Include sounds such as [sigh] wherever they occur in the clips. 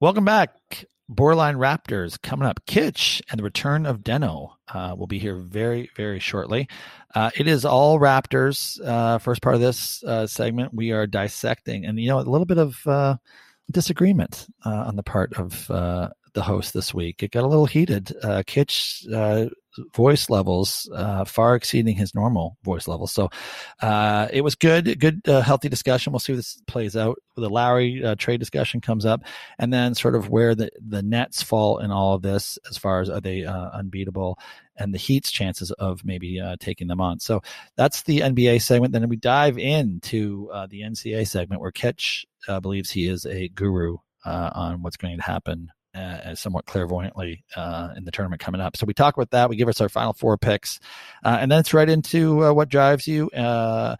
Welcome back. Borderline Raptors coming up. Kitch and the return of Deno uh, will be here very, very shortly. Uh, it is all Raptors. Uh, first part of this uh, segment, we are dissecting, and you know, a little bit of uh, disagreement uh, on the part of the host this week. It got a little heated. Kitch voice levels uh, far exceeding his normal voice levels. So uh, it was good, good, uh, healthy discussion. We'll see how this plays out. The Lowry uh, trade discussion comes up, and then sort of where the the Nets fall in all of this, as far as are they uh, unbeatable, and the Heat's chances of maybe uh, taking them on. So that's the NBA segment. Then we dive into the NCA segment, where Kitch believes he is a guru on what's going to happen uh, somewhat clairvoyantly uh, in the tournament coming up. So we talk about that. We give us our final four picks, uh, and then it's right into uh, what drives you, uh,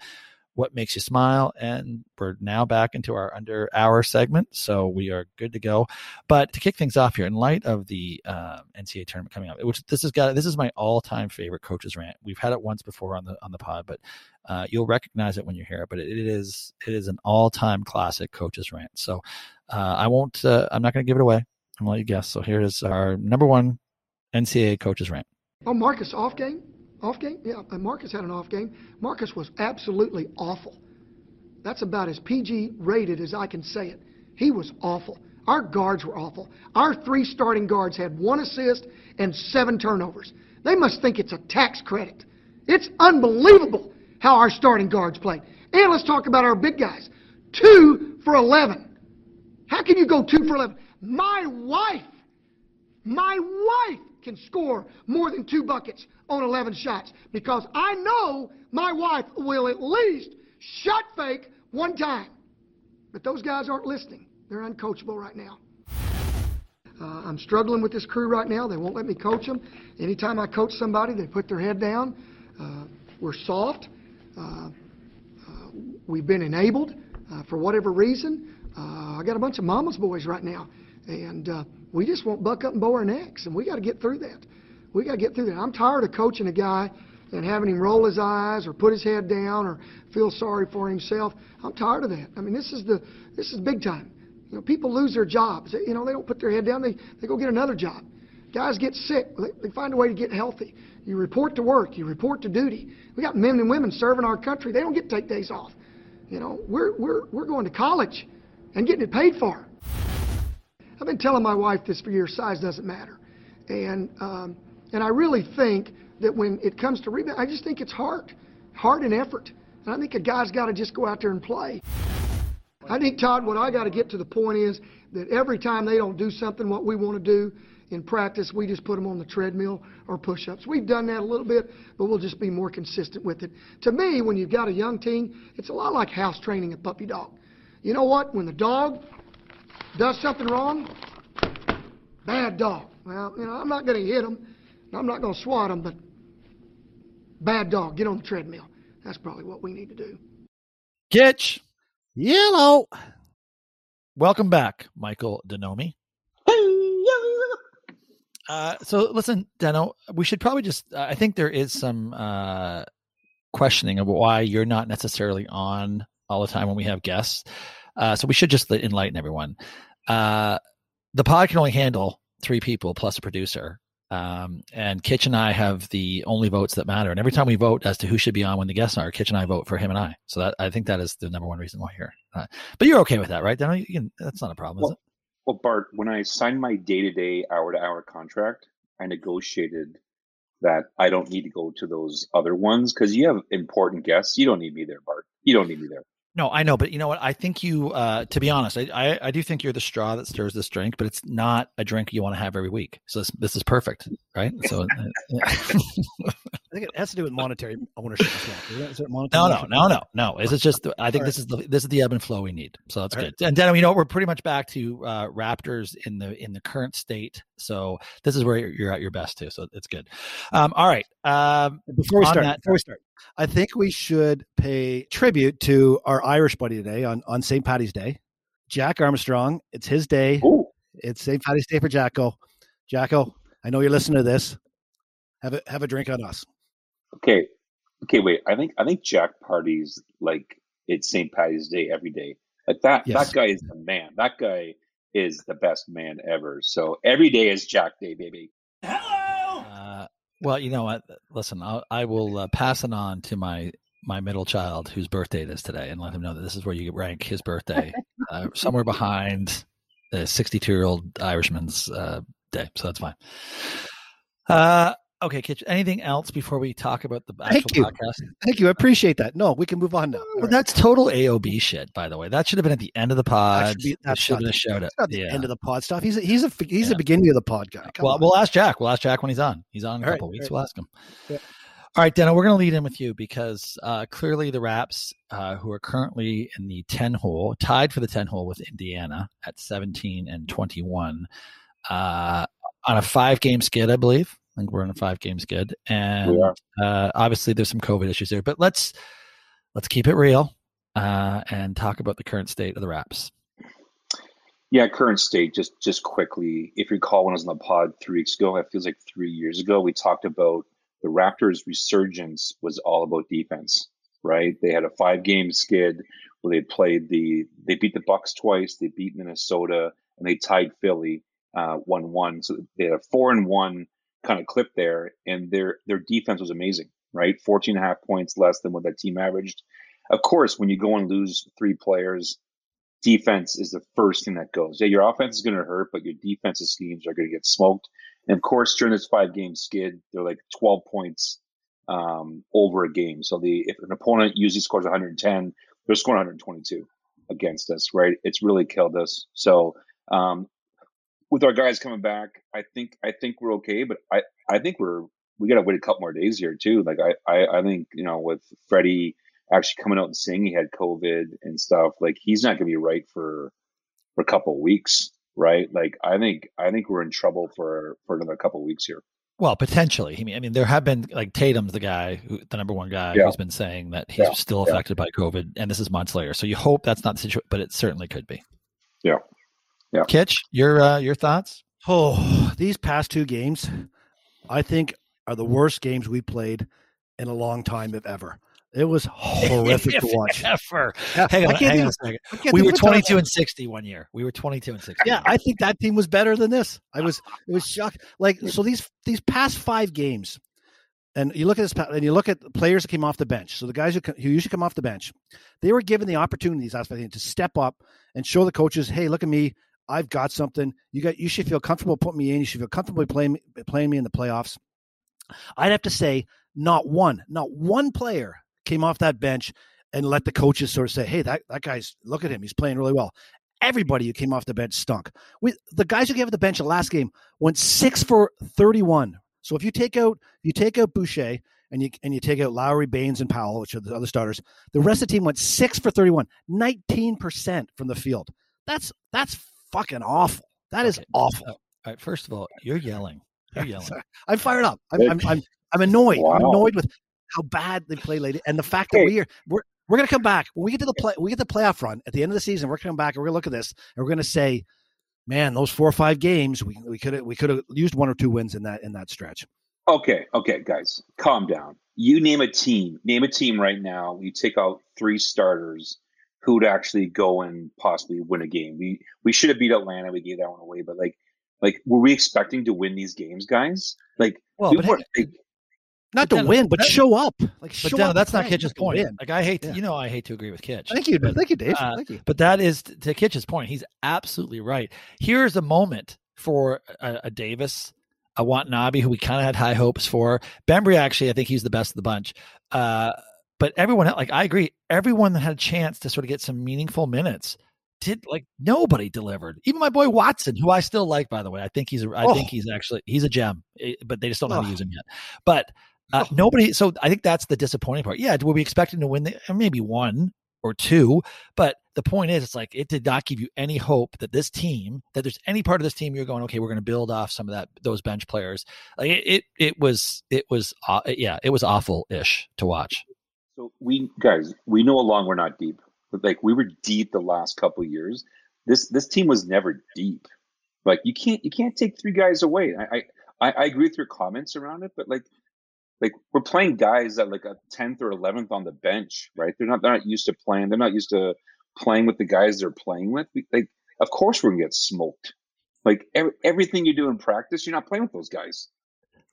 what makes you smile, and we're now back into our under hour segment. So we are good to go. But to kick things off here, in light of the uh, NCAA tournament coming up, which this has got this is my all time favorite coaches rant. We've had it once before on the on the pod, but you'll recognize it when you hear it. But it, it is it is an all time classic coaches rant. So I won't. I'm not going to give it away. I'm gonna let you guess. So here is our number one NCAA coaches rant. Oh, Marcus off game, off game. Yeah, Marcus had an off game. Marcus was absolutely awful. That's about as PG rated as I can say it. He was awful. Our guards were awful. Our three starting guards had one assist and seven turnovers. They must think it's a tax credit. It's unbelievable how our starting guards played. And let's talk about our big guys. Two for 11. How can you go two for 11? My wife, my wife can score more than two buckets on 11 shots because I know my wife will at least shot fake one time. But those guys aren't listening. They're uncoachable right now. Uh, I'm struggling with this crew right now. They won't let me coach them. Anytime I coach somebody, they put their head down. Uh, we're soft. Uh, uh we've been enabled uh, for whatever reason. Uh, I got a bunch of mama's boys right now and uh, we just won't buck up and bow our necks, and we got to get through that. We got to get through that. I'm tired of coaching a guy and having him roll his eyes or put his head down or feel sorry for himself. I'm tired of that. I mean, this is the this is big time. You know, people lose their jobs. You know, they don't put their head down. They they go get another job. Guys get sick. They, find a way to get healthy. You report to work. You report to duty. We got men and women serving our country. They don't get to take days off. You know, we're we're we're going to college and getting it paid for. I've been telling my wife this for years. Size doesn't matter, and um, and I really think that when it comes to rebound, I just think it's heart, heart and effort. And I think a guy's got to just go out there and play. I think Todd, what I got to get to the point is that every time they don't do something what we want to do in practice, we just put them on the treadmill or push-ups. We've done that a little bit, but we'll just be more consistent with it. To me, when you've got a young team, it's a lot like house training a puppy dog. You know what? When the dog does something wrong, bad dog. Well, you know, I'm not going to hit him. I'm not going to swat him, but bad dog, get on the treadmill. That's probably what we need to do. Kitch. Yellow. Welcome back, Michael Denomi. Uh, so listen, Deno, we should probably just. Uh, I think there is some uh, questioning of why you're not necessarily on all the time when we have guests. Uh, so we should just enlighten everyone. Uh, the pod can only handle three people plus a producer. Um, and Kitch and I have the only votes that matter. And every time we vote as to who should be on when the guests are, Kitch and I vote for him and I. So that I think that is the number one reason why you're. Uh, but you're okay with that, right? Then you can, that's not a problem, well, is it? Well, Bart, when I signed my day-to-day, hour-to-hour contract, I negotiated that I don't need to go to those other ones because you have important guests. You don't need me there, Bart. You don't need me there. No, I know, but you know what? I think you, uh, to be honest, I, I, I, do think you're the straw that stirs this drink, but it's not a drink you want to have every week. So this, this is perfect, right? So uh, I think it has to do with monetary ownership as well. Is it monetary no, no, no, no, no. Is it just? I think this is the this is the ebb and flow we need. So that's All good. Right. And then you know we're pretty much back to uh, Raptors in the in the current state. So this is where you're, you're at your best too. So it's good. Um, all right. Um, before we start, that, before we start, I think we should pay tribute to our Irish buddy today on, on St. Patty's Day, Jack Armstrong. It's his day. Ooh. It's St. Patty's Day for Jacko. Jacko, I know you're listening to this. Have a have a drink on us. Okay. Okay, wait. I think I think Jack parties like it's St. Patty's Day every day. Like that yes. that guy is the man. That guy is the best man ever. So every day is Jack Day, baby. Well, you know what? Listen, I'll, I will uh, pass it on to my my middle child whose birthday it is today, and let him know that this is where you rank his birthday, uh, [laughs] somewhere behind the 62 year old Irishman's uh, day. So that's fine. Uh, Okay, Kitch. Anything else before we talk about the actual Thank you. podcast? Thank you. I appreciate that. No, we can move on now. Well, that's total AOB shit, by the way. That should have been at the end of the pod. That should be- That that's should have been a shout out. Not the Yeah. end of the pod stuff. He's a, he's a he's Yeah. the beginning of the pod guy. Come Well, on. we'll ask Jack. We'll ask Jack when he's on. He's on in a All right, couple weeks. all We'll ask him. Yeah. All right, Deno, we're going to lead in with you because uh, clearly the Raps, uh, who are currently in the 10 hole, tied for the 10 hole with Indiana at 17 and 21 uh, on a five game skid, I believe. I think we're on a five game skid. And uh, obviously there's some COVID issues there, but let's let's keep it real uh, and talk about the current state of the Raps. Yeah, current state. Just just quickly, if you recall, when I was on the pod three weeks ago, it feels like three years ago, we talked about the Raptors' resurgence was all about defense. Right? They had a five game skid where they played the they beat the Bucks twice, they beat Minnesota, and they tied Philly uh, one one. So they had a four and one kind of clip there, and their their defense was amazing. Right? 14 and a half points less than what that team averaged. Of course, when you go and lose three players, defense is the first thing that goes. Yeah, your offense is going to hurt, but your defensive schemes are going to get smoked. And of course, during this five game skid, they're like 12 points um, over a game. So the if an opponent usually scores 110, they're scoring 122 against us, right? It's really killed us. So um, with our guys coming back, I think I think we're okay, but I I think we're we got to wait a couple more days here too. Like I I, I think you know with Freddie actually coming out and saying he had COVID and stuff, like he's not going to be right for for a couple of weeks, right? Like I think I think we're in trouble for for another couple of weeks here. Well, potentially. I mean, I mean, there have been like Tatum's the guy, who, the number one guy, Yeah. who's been saying that he's Yeah. still Yeah. affected by COVID, and this is months later. So you hope that's not the situation, but it certainly could be. Yeah. Yeah. Kitch, your uh, your thoughts? Oh, these past two games, I think, are the worst games we played in a long time, if ever. It was horrific to [laughs] watch. Ever. Hang on, hang on a second. We were of a time- 22 and 60 one year. We were 22 and 60. Yeah, I think that team was better than this. I was it was shocked. Like so these these past five games, and you look at this and you look at the players that came off the bench. So the guys who, who usually come off the bench, they were given the opportunities last five games to step up and show the coaches, hey, look at me. I've got something. You got. You should feel comfortable putting me in. You should feel comfortable playing playing me in the playoffs. I'd have to say, not one, not one player came off that bench and let the coaches sort of say, "Hey, that that guy's look at him. He's playing really well." Everybody who came off the bench stunk. We the guys who came off the bench the last game went six for thirty-one. So if you take out you take out Boucher and you and you take out Lowry, Baynes, and Powell, which are the other starters, the rest of the team went six for 31, 19 percent from the field. That's that's fucking awful. That is Okay. awful. All right. First of all, you're yelling. You're [laughs] yelling. Sorry. I'm fired up. I'm I'm I'm, I'm annoyed. I'm annoyed with how bad they play lately, and the fact that Hey. we are we're we're gonna come back when we get to the play. We get the playoff run at the end of the season. We're gonna come back and we're gonna look at this and we're gonna say, man, those four or five games we we could have we could have used one or two wins in that in that stretch. Okay, okay, guys, calm down. You name a team. Name a team right now. You take out three starters who would actually go and possibly win a game. We we should have beat Atlanta. We gave that one away, but like, like, were we expecting to win these games, guys? Like, Well, we but weren't- like, [laughs] Not But to then- win, but that- show up. Like, But show Deno, up that's not Kitch's point. win. Like I hate, to, Yeah. you know, I hate to agree with Kitch. Thank you, But- thank you, Dave. uh, thank you. But that is to Kitch's point. He's absolutely right. Here's a moment for a, a Davis, a Watanabe, who we kind of had high hopes for. Bembry, actually, I think he's the best of the bunch. Uh, but everyone, like I agree, everyone that had a chance to sort of get some meaningful minutes did. Like nobody delivered. Even my boy Watson, who I still like, by the way. I think he's, a, I Oh. think he's actually he's a gem, eh, but they just don't know how to Oh. use him yet. But uh, Oh. [laughs] nobody. So I think that's the disappointing part. Yeah, were we expecting to win? The, maybe one or two, but the point is, it's like it did not give you any hope that this team, that there's any part of this team you're going, okay, we're going to build off some of that those bench players. Like it, it, it was, it was, uh, yeah, it was awful ish to watch. So we guys, we know along we're not deep. But like, we were deep the last couple years. This this team was never deep. Like, you can't you can't take three guys away. I I, I agree with your comments around it, but like like we're playing guys that like a tenth or eleventh on the bench, right? They're not they're not used to playing. They're not used to playing with the guys they're playing with. We, like of course we're gonna get smoked. Like every, everything you do in practice, you're not playing with those guys,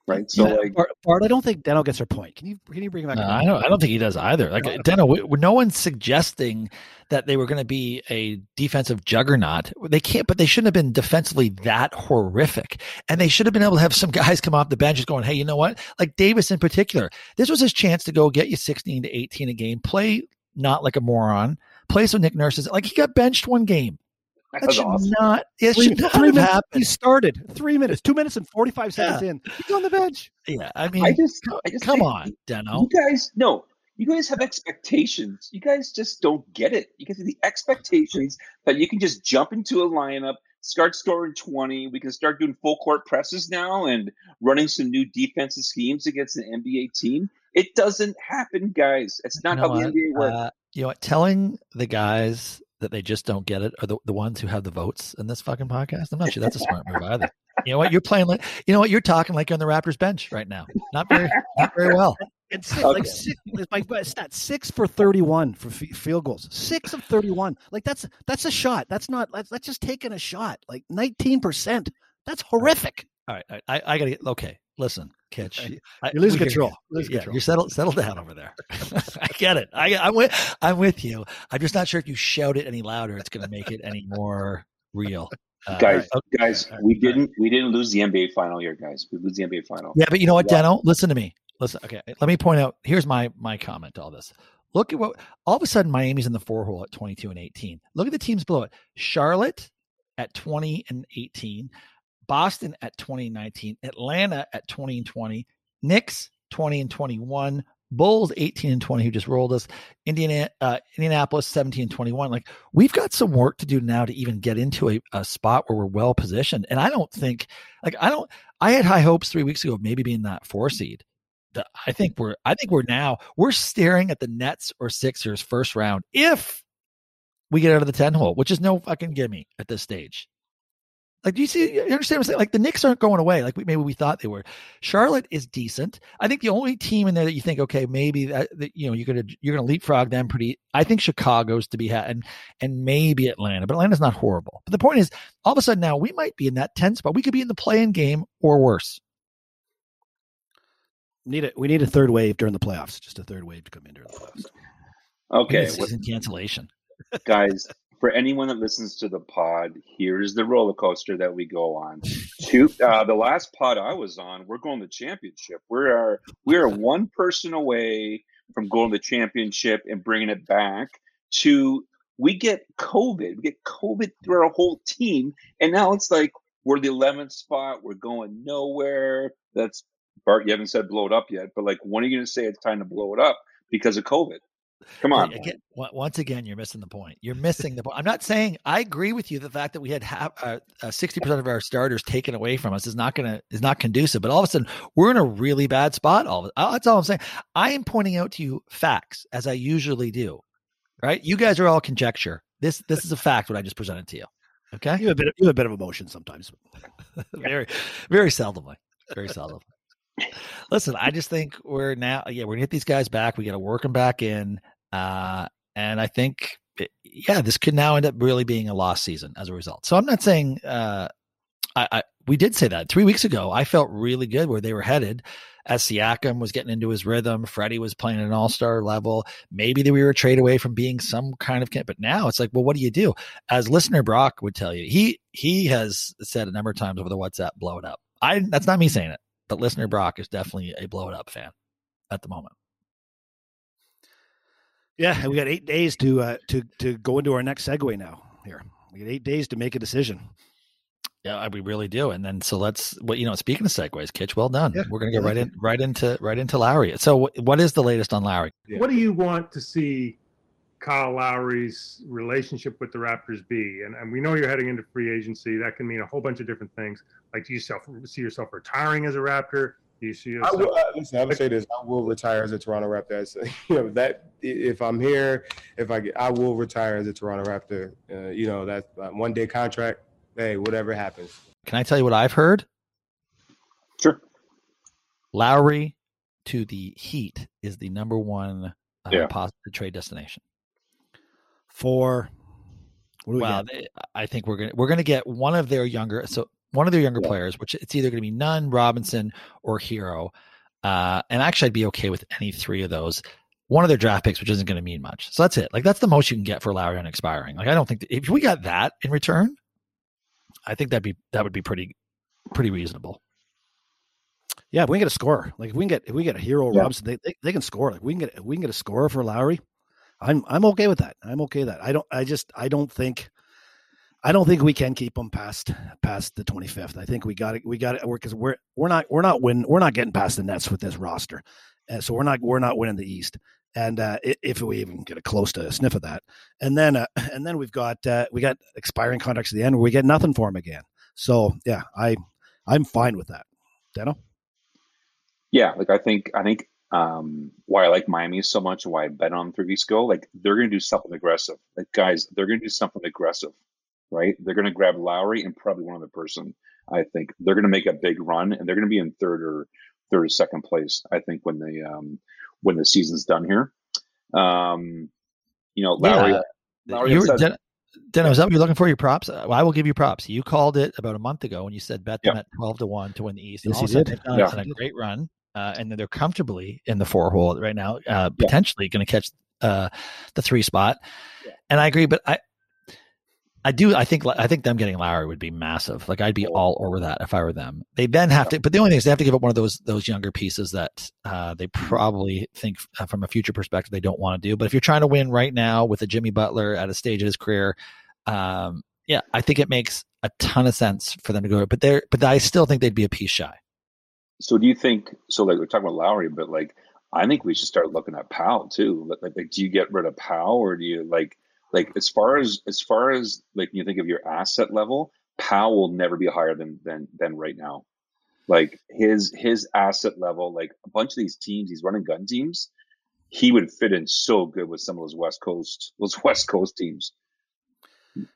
right? So Yeah, like, Bart, Bart, I don't think Deno gets her point. Can you can you bring him back? No. I don't. I don't think he does either. Like Deno, we- no one's suggesting that they were going to be a defensive juggernaut. They can't, but they shouldn't have been defensively that horrific. And they should have been able to have some guys come off the bench just going, "Hey, you know what? Like Davis in particular, this was his chance to go get you sixteen to eighteen a game, play not like a moron, play some Nick Nurses. Like he got benched one game. That That should awesome. not. It Three, should not three have minutes, happened. he started three minutes, two minutes and forty five seconds in. He's on the bench. Yeah, I mean, I just, I just come think on, Deno. You guys, no, you guys have expectations. You guys just don't get it. You guys have the expectations that you can just jump into a lineup, start scoring 20. We can start doing full court presses now and running some new defensive schemes against an NBA team. It doesn't happen, guys. It's not You know how the what? NBA works. Uh, you know what? Telling the guys that they just don't get it are the, the ones who have the votes in this fucking podcast. I'm not sure that's a smart move either. You know what? You're playing like you know what? You're talking like you're on the Raptors bench right now. Not very, not very well. And six, Okay. like six, it's my my stat six for thirty one for f- field goals. Six of thirty one. Like that's that's a shot. That's not. That's, that's just taking a shot. Like nineteen percent. That's horrific. All right, all right, I, I gotta get okay. Listen, Kitch, I- [laughs] You're losing control. you. Losing yeah, control. you're settled settled down over there. [laughs] I get it. I, I'm with I'm with you. I'm just not sure if you shout it any louder, it's going to make it any more real. Uh, guys, okay. guys, all right, we didn't, we didn't lose the NBA final here, guys. We lose the NBA final. Yeah, but you know what, Yeah. Deno? Listen to me. Listen. Okay, let me point out. Here's my my comment to all this. Look at what all of a sudden Miami's in the four hole at 22 and 18. Look at the teams below it. Charlotte at 20 and 18, Boston at 2019, Atlanta at 20 and 20, Knicks 20 and 21, Bulls 18 and 20 who just rolled us, Indiana uh, Indianapolis 17 and 21. Like we've got some work to do now to even get into a, a spot where we're well positioned. And I don't think like I don't I had high hopes 3 weeks ago of maybe being that 4 seed. I think we're I think we're now we're staring at the Nets or Sixers first round if we get out of the 10 hole, which is no fucking gimme at this stage. Like, do you see? You understand what I'm saying? Like, the Knicks aren't going away like we, maybe we thought they were. Charlotte is decent. I think the only team in there that you think, okay, maybe that, that you know you're gonna you're gonna leapfrog them pretty. I think Chicago's to be had, and and maybe Atlanta, but Atlanta's not horrible. But the point is, all of a sudden now we might be in that 10 spot. We could be in the play-in game or worse. Need a, we need a third wave during the playoffs. Just a third wave to come in during the playoffs. Okay, It's what- season cancellation. guys, for anyone that listens to the pod, here's the roller coaster that we go on. Two, uh, the last pod I was on, we're going to championship. We are we are one person away from going to the championship and bringing it back. To we get COVID, we get COVID through our whole team, and now it's like we're the 11th spot. We're going nowhere. That's Bart. You haven't said blow it up yet, but like, when are you going to say it's time to blow it up because of COVID? Come on. Again, once again, you're missing the point. You're missing the point. I'm not saying I agree with you. The fact that we had half, uh, uh, 60% of our starters taken away from us is not going to is not conducive. But all of a sudden, we're in a really bad spot. All of it. Uh, That's all I'm saying. I am pointing out to you facts as I usually do. Right? You guys are all conjecture. This this is a fact. What I just presented to you. Okay. You have a bit. Of, you have a bit of emotion sometimes. [laughs] very, very seldomly. Very seldomly. Listen, I just think we're now, yeah, we're gonna get these guys back. We got to work them back in, uh, and I think, eh, yeah, this could now end up really being a lost season as a result. So I'm not saying, uh, I, I we did say that three weeks ago. I felt really good where they were headed. As Siakam was getting into his rhythm, Freddie was playing at an all star level. Maybe that we were a trade away from being some kind of, but now it's like, well, what do you do? As listener Brock would tell you, he he has said a number of times over the WhatsApp, blow it up. I that's not me saying it, but listener Brock is definitely a blow it up fan at the moment. Yeah, and we got eight days to uh, to to go into our next segue now. Here, we got eight days to make a decision. Yeah, we really do. And then so let's well, you know, speaking of segues, Kitch, well done. Yeah. We're gonna get right in right into right into Lowry. So what is the latest on Lowry? Yeah. What do you want to see Kyle Lowry's relationship with the Raptors be? And, and we know you're heading into free agency. That can mean a whole bunch of different things. Like, do you self, see yourself retiring as a Raptor? Do you see I will, uh, listen, I would say this: I will retire as a Toronto Raptor. That's, [laughs] you know that if I'm here, if I get, I will retire as a Toronto Raptor. Uh, you know that uh, one day contract. Hey, whatever happens. Can I tell you what I've heard? Sure. Lowry to the Heat is the number one uh, Yeah. possible trade destination. For What we well, they, I think we're gonna we're gonna get one of their younger so one of their younger Yeah. players, which it's either gonna be Nunn, Robinson, or Herro. Uh, and actually, I'd be okay with any three of those. One of their draft picks, which isn't going to mean much. So that's it. Like that's the most you can get for Lowry on expiring. Like I don't think that, if we got that in return, I think that'd be that would be pretty pretty reasonable. Yeah, if we can get a scorer, like if we can get if we get a Herro Yeah. Robinson, they, they they can score. Like we can get we can get a scorer for Lowry. I'm I'm okay with that. I'm okay with that. I don't I just I don't think I don't think we can keep them past past the 25th. I think we got it. We got it because we're we're not we're not win we're not getting past the Nets with this roster, and so we're not we're not winning the East. And uh, if we even get a close to a sniff of that, and then uh, [clears throat] and then we've got uh, we got expiring contracts at the end where we get nothing for them again. So yeah, I I'm fine with that. Deno? Yeah, like I think I think um why I like Miami so much and why I bet on three ago, like they're gonna do something aggressive. Like guys, they're gonna do something aggressive, right? They're gonna grab Lowry and probably one other person. I think they're gonna make a big run and they're gonna be in third or third or second place, I think, when the um when the season's done here. Um you know, Lowry, Yeah. Lowry You has were, said- Den- Deno, is that what you're looking for? Your props? Uh, well, I will give you props. You called it about a month ago when you said bet them Yeah. at twelve to one to win the East. Yes, all of he did. they've done, Yeah. done a great run, uh, and then they're comfortably in the four hole right now, uh, potentially going to catch uh, the three spot. Yeah. And I agree, but I, I do. I think I think them getting Lowry would be massive. Like I'd be all over that if I were them. They then have to, but the only thing is they have to give up one of those those younger pieces that uh, they probably think uh, from a future perspective they don't want to do. But if you're trying to win right now with a Jimmy Butler at a stage of his career, um, yeah, I think it makes a ton of sense for them to go. But they're but I still think they'd be a piece shy. So do you think so? Like we're talking about Lowry, but like I think we should start looking at Powell too. Like, like, do you get rid of Powell, or do you like like as far as as far as like you think of your asset level, Powell will never be higher than than than right now. Like his his asset level, like a bunch of these teams, he's running gun teams, he would fit in so good with some of those West Coast those West Coast teams.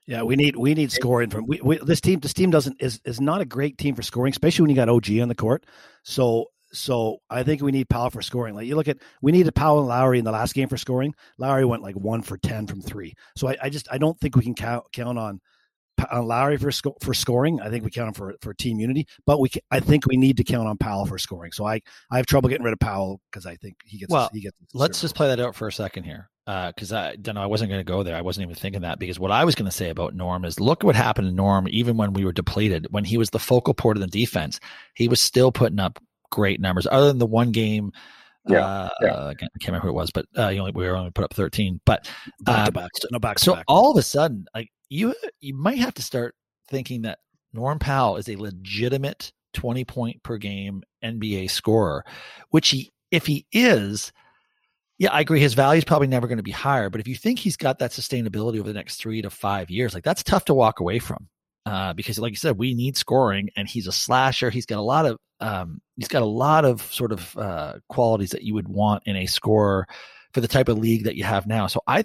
Yeah, we need we need scoring from we, we, this team. This team doesn't is is not a great team for scoring, especially when you got OG on the court. So so I think we need Powell for scoring. Like you look at we needed Powell and Lowry in the last game for scoring. Lowry went like one for ten from three. So I, I just I don't think we can count count on on Lowry for sco- for scoring. I think we count on for for team unity, but we I think we need to count on Powell for scoring. So I I have trouble getting rid of Powell because I think he gets Well, he gets. Let's just play that out for a second here, uh, because I don't know. I wasn't going to go there. I wasn't even thinking that because what I was going to say about Norm is look what happened to Norm. Even when we were depleted, when he was the focal point of the defense, he was still putting up great numbers. Other than the one game, Yeah, uh, yeah. I can't I can't remember who it was, but uh, you only we were only put up thirteen. But back uh, to back. No back to so back. all of a sudden, like you, you might have to start thinking that Norm Powell is a legitimate twenty point per game NBA scorer, which he, if he is, yeah, I agree. His value is probably never going to be higher, but if you think he's got that sustainability over the next three to five years, like that's tough to walk away from. Uh, because like you said, we need scoring and he's a slasher. He's got a lot of, um, he's got a lot of sort of, uh, qualities that you would want in a scorer for the type of league that you have now. So I,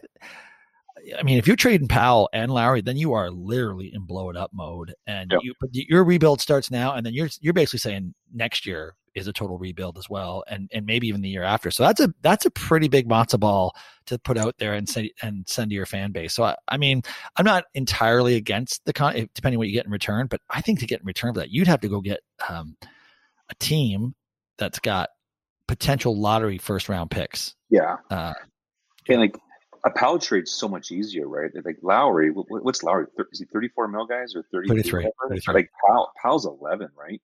I mean, if you're trading Powell and Lowry, then you are literally in blow it up mode, and Yeah. you, your rebuild starts now, and then you're you're basically saying next year is a total rebuild as well, and and maybe even the year after. So that's a that's a pretty big matzo ball to put out there and say and send to your fan base. So I, I mean, I'm not entirely against the con, depending what you get in return, but I think to get in return for that, you'd have to go get um, a team that's got potential lottery first round picks. Yeah, Uh, and like a Powell trade's so much easier, right? Like Lowry, wh- wh- what's Lowry? Is he 34 mil guys or 30, 33, 33. Like Powell, Powell's 11, right?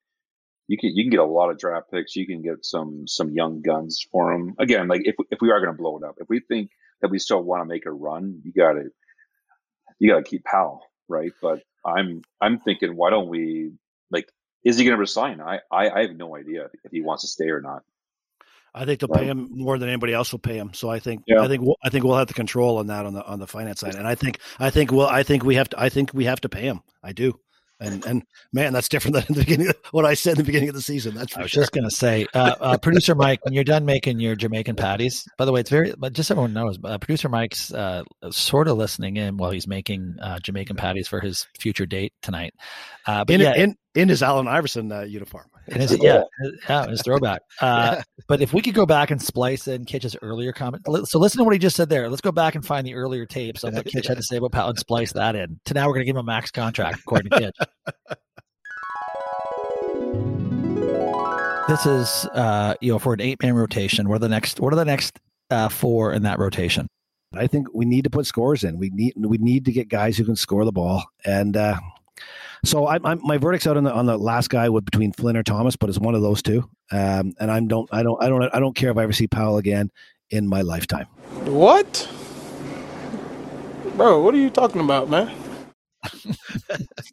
You can you can get a lot of draft picks. You can get some some young guns for him. Again, like if if we are going to blow it up, if we think that we still want to make a run, you got to you got to keep Powell, right? But I'm I'm thinking, why don't we like? Is he going to resign? I, I I have no idea if he wants to stay or not. I think they'll Right. pay him more than anybody else will pay him. So I think Yeah. I think we'll, I think we'll have the control on that on the on the finance side. And I think I think well I think we have to I think we have to pay him. I do. And and man, that's different than [laughs] the beginning what I said in the beginning of the season. That's I was sure. just gonna say, uh, uh, producer Mike, when you're done making your Jamaican patties, by the way, it's very, but just so everyone knows, uh, producer Mike's uh, sort of listening in while he's making uh, Jamaican patties for his future date tonight. Uh, but In, yeah, in in his Allen Iverson uh, uniform. It is, yeah, yeah, his throwback. [laughs] Uh, yeah. But if we could go back and splice in Kitch's earlier comment, so listen to what he just said there. Let's go back and find the earlier tapes of what Kitch had to say about Powell and splice that in. To now, we're going to give him a max contract, according to Kitch. this is, uh, you know, for an eight man rotation. What are the next? What are the next uh, four in that rotation? I think we need to put scores in. We need we need to get guys who can score the ball, and uh, so I, I'm, my verdict's out on the on the last guy with between Flynn or Thomas, but it's one of those two. Um, and I don't I don't I don't I don't care if I ever see Powell again in my lifetime. What, bro? What are you talking about, man?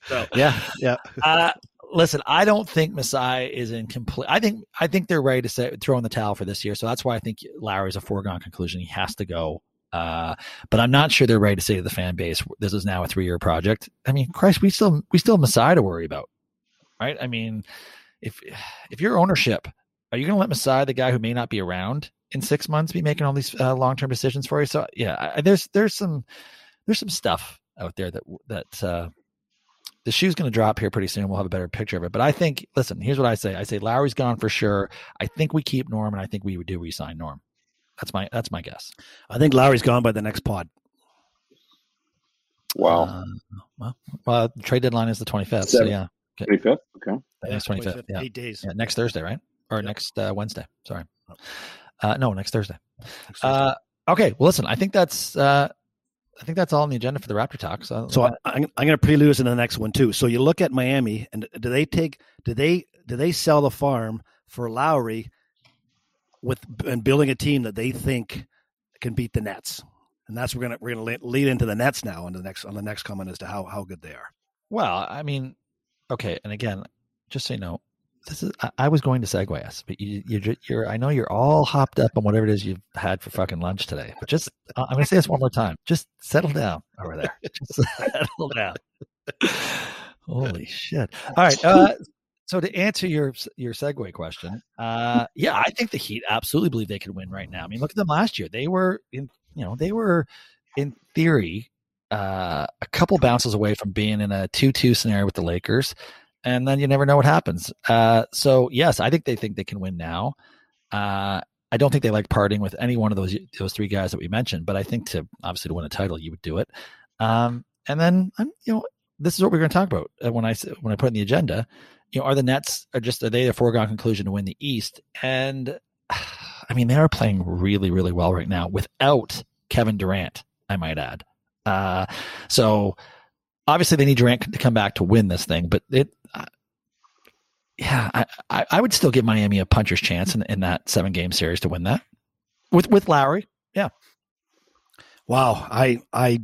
so, [laughs] yeah, yeah. Uh, listen, I don't think Masai is in complete. I think I think they're ready to say, throw in the towel for this year. So that's why I think Lowry's a foregone conclusion. He has to go. Uh, but I'm not sure they're ready to say to the fan base, this is now a three year project. I mean, Christ, we still we still have Masai to worry about, right? I mean, if if your ownership, are you going to let Masai, the guy who may not be around in six months, be making all these uh, long term decisions for you? So yeah, I, there's there's some there's some stuff out there that that uh, the shoe's going to drop here pretty soon. We'll have a better picture of it. But I think, listen, here's what I say. I say Lowry's gone for sure. I think we keep Norm, and I think we do resign Norm. That's my that's my guess. I think Lowry's gone by the next pod. Wow. Uh, well, well, the trade deadline is the 25th. So yeah. Twenty fifth. Okay. Yeah, next 25th. 25th. Yeah. Eight days. Yeah, next Thursday, right? Or next uh, Wednesday. Sorry. Uh, no, next Thursday. Next Thursday. Uh, okay. Well, listen. I think that's. Uh, I think that's all on the agenda for the Raptor talk. So, so I, I'm, I'm going to prelude into the next one too. So you look at Miami, and do they take? Do they? Do they sell the farm for Lowry with and building a team that they think can beat the Nets. And that's we're gonna we're gonna lead into the Nets now on the next on the next comment as to how how good they are. Well, I mean, okay, and again, just so you know, this is I, I was going to segue us, but you you're, you're I know you're all hopped up on whatever it is you've had for fucking lunch today. But just uh, I'm gonna say this one more time. Just settle down over there. Just [laughs] settle down. [laughs] Holy shit! All right, uh, so to answer your your segue question, uh, yeah, I think the Heat absolutely believe they could win right now. I mean, look at them last year; they were in, you know, they were in theory uh, a couple bounces away from being in a two-two scenario with the Lakers, and then you never know what happens. Uh, so yes, I think they think they can win now. Uh, I don't think they like parting with any one of those those three guys that we mentioned, but I think to obviously to win a title, you would do it. Um, and then you know, this is what we're going to talk about uh, when I when I put in the agenda you know, are the Nets are just are they a foregone conclusion to win the East? And [sighs] I mean, they are playing really, really well right now without Kevin Durant. I might add. Uh, so obviously they need Durant to come back to win this thing, but it. Uh, yeah, I, I, I would still give Miami a puncher's chance in, in that seven game series to win that with with Lowry. Yeah. Wow, I I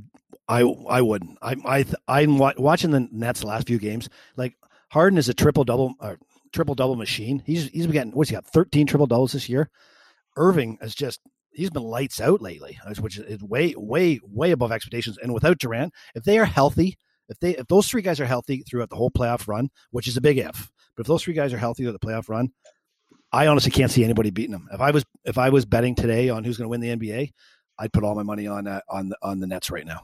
I I wouldn't. I I I'm watching the Nets last few games. Like Harden is a triple double uh, triple double machine. He's he's been getting what's he got thirteen triple doubles this year. Irving is just he's been lights out lately, which is way way way above expectations. And without Durant, if they are healthy, if they if those three guys are healthy throughout the whole playoff run, which is a big if, but if those three guys are healthy throughout the playoff run, I honestly can't see anybody beating them. If I was if I was betting today on who's going to win the NBA, I'd put all my money on uh, on the on the Nets right now.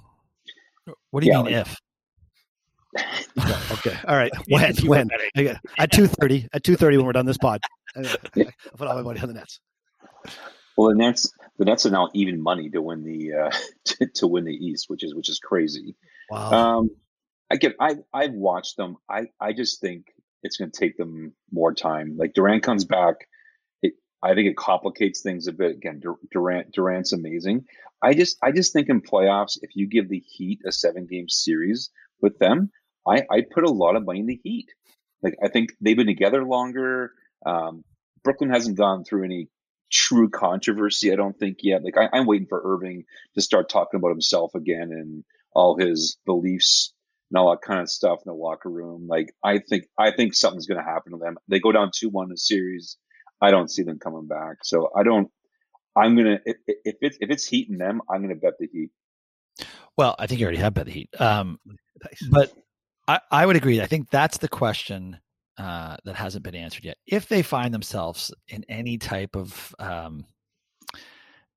What do you yeah, mean like, if? Okay. All right. [laughs] When? when? At two thirty. At two thirty when we're done this pod. I'll put all my money on the Nets. Well, the Nets, the Nets are now even money to win the uh, [laughs] to, to win the East, which is which is crazy. Wow. Um, I get. I I've watched them. I I just think it's going to take them more time. Like Durant comes back. It, I think it complicates things a bit. Again, Durant Durant's amazing. I just I just think in playoffs, if you give the Heat a seven game series with them, I, I put a lot of money in the Heat. Like I think they've been together longer. Um, Brooklyn hasn't gone through any true controversy. I don't think yet. Like I, am waiting for Irving to start talking about himself again and all his beliefs and all that kind of stuff in the locker room. Like I think I think something's going to happen to them. They go down two one in the series. I don't see them coming back. So I don't. I'm gonna if, if it's if it's Heat and them, I'm gonna bet the Heat. Well, I think you already have bet the Heat. Um, but I, I would agree. I think that's the question uh, that hasn't been answered yet. If they find themselves in any type of, um,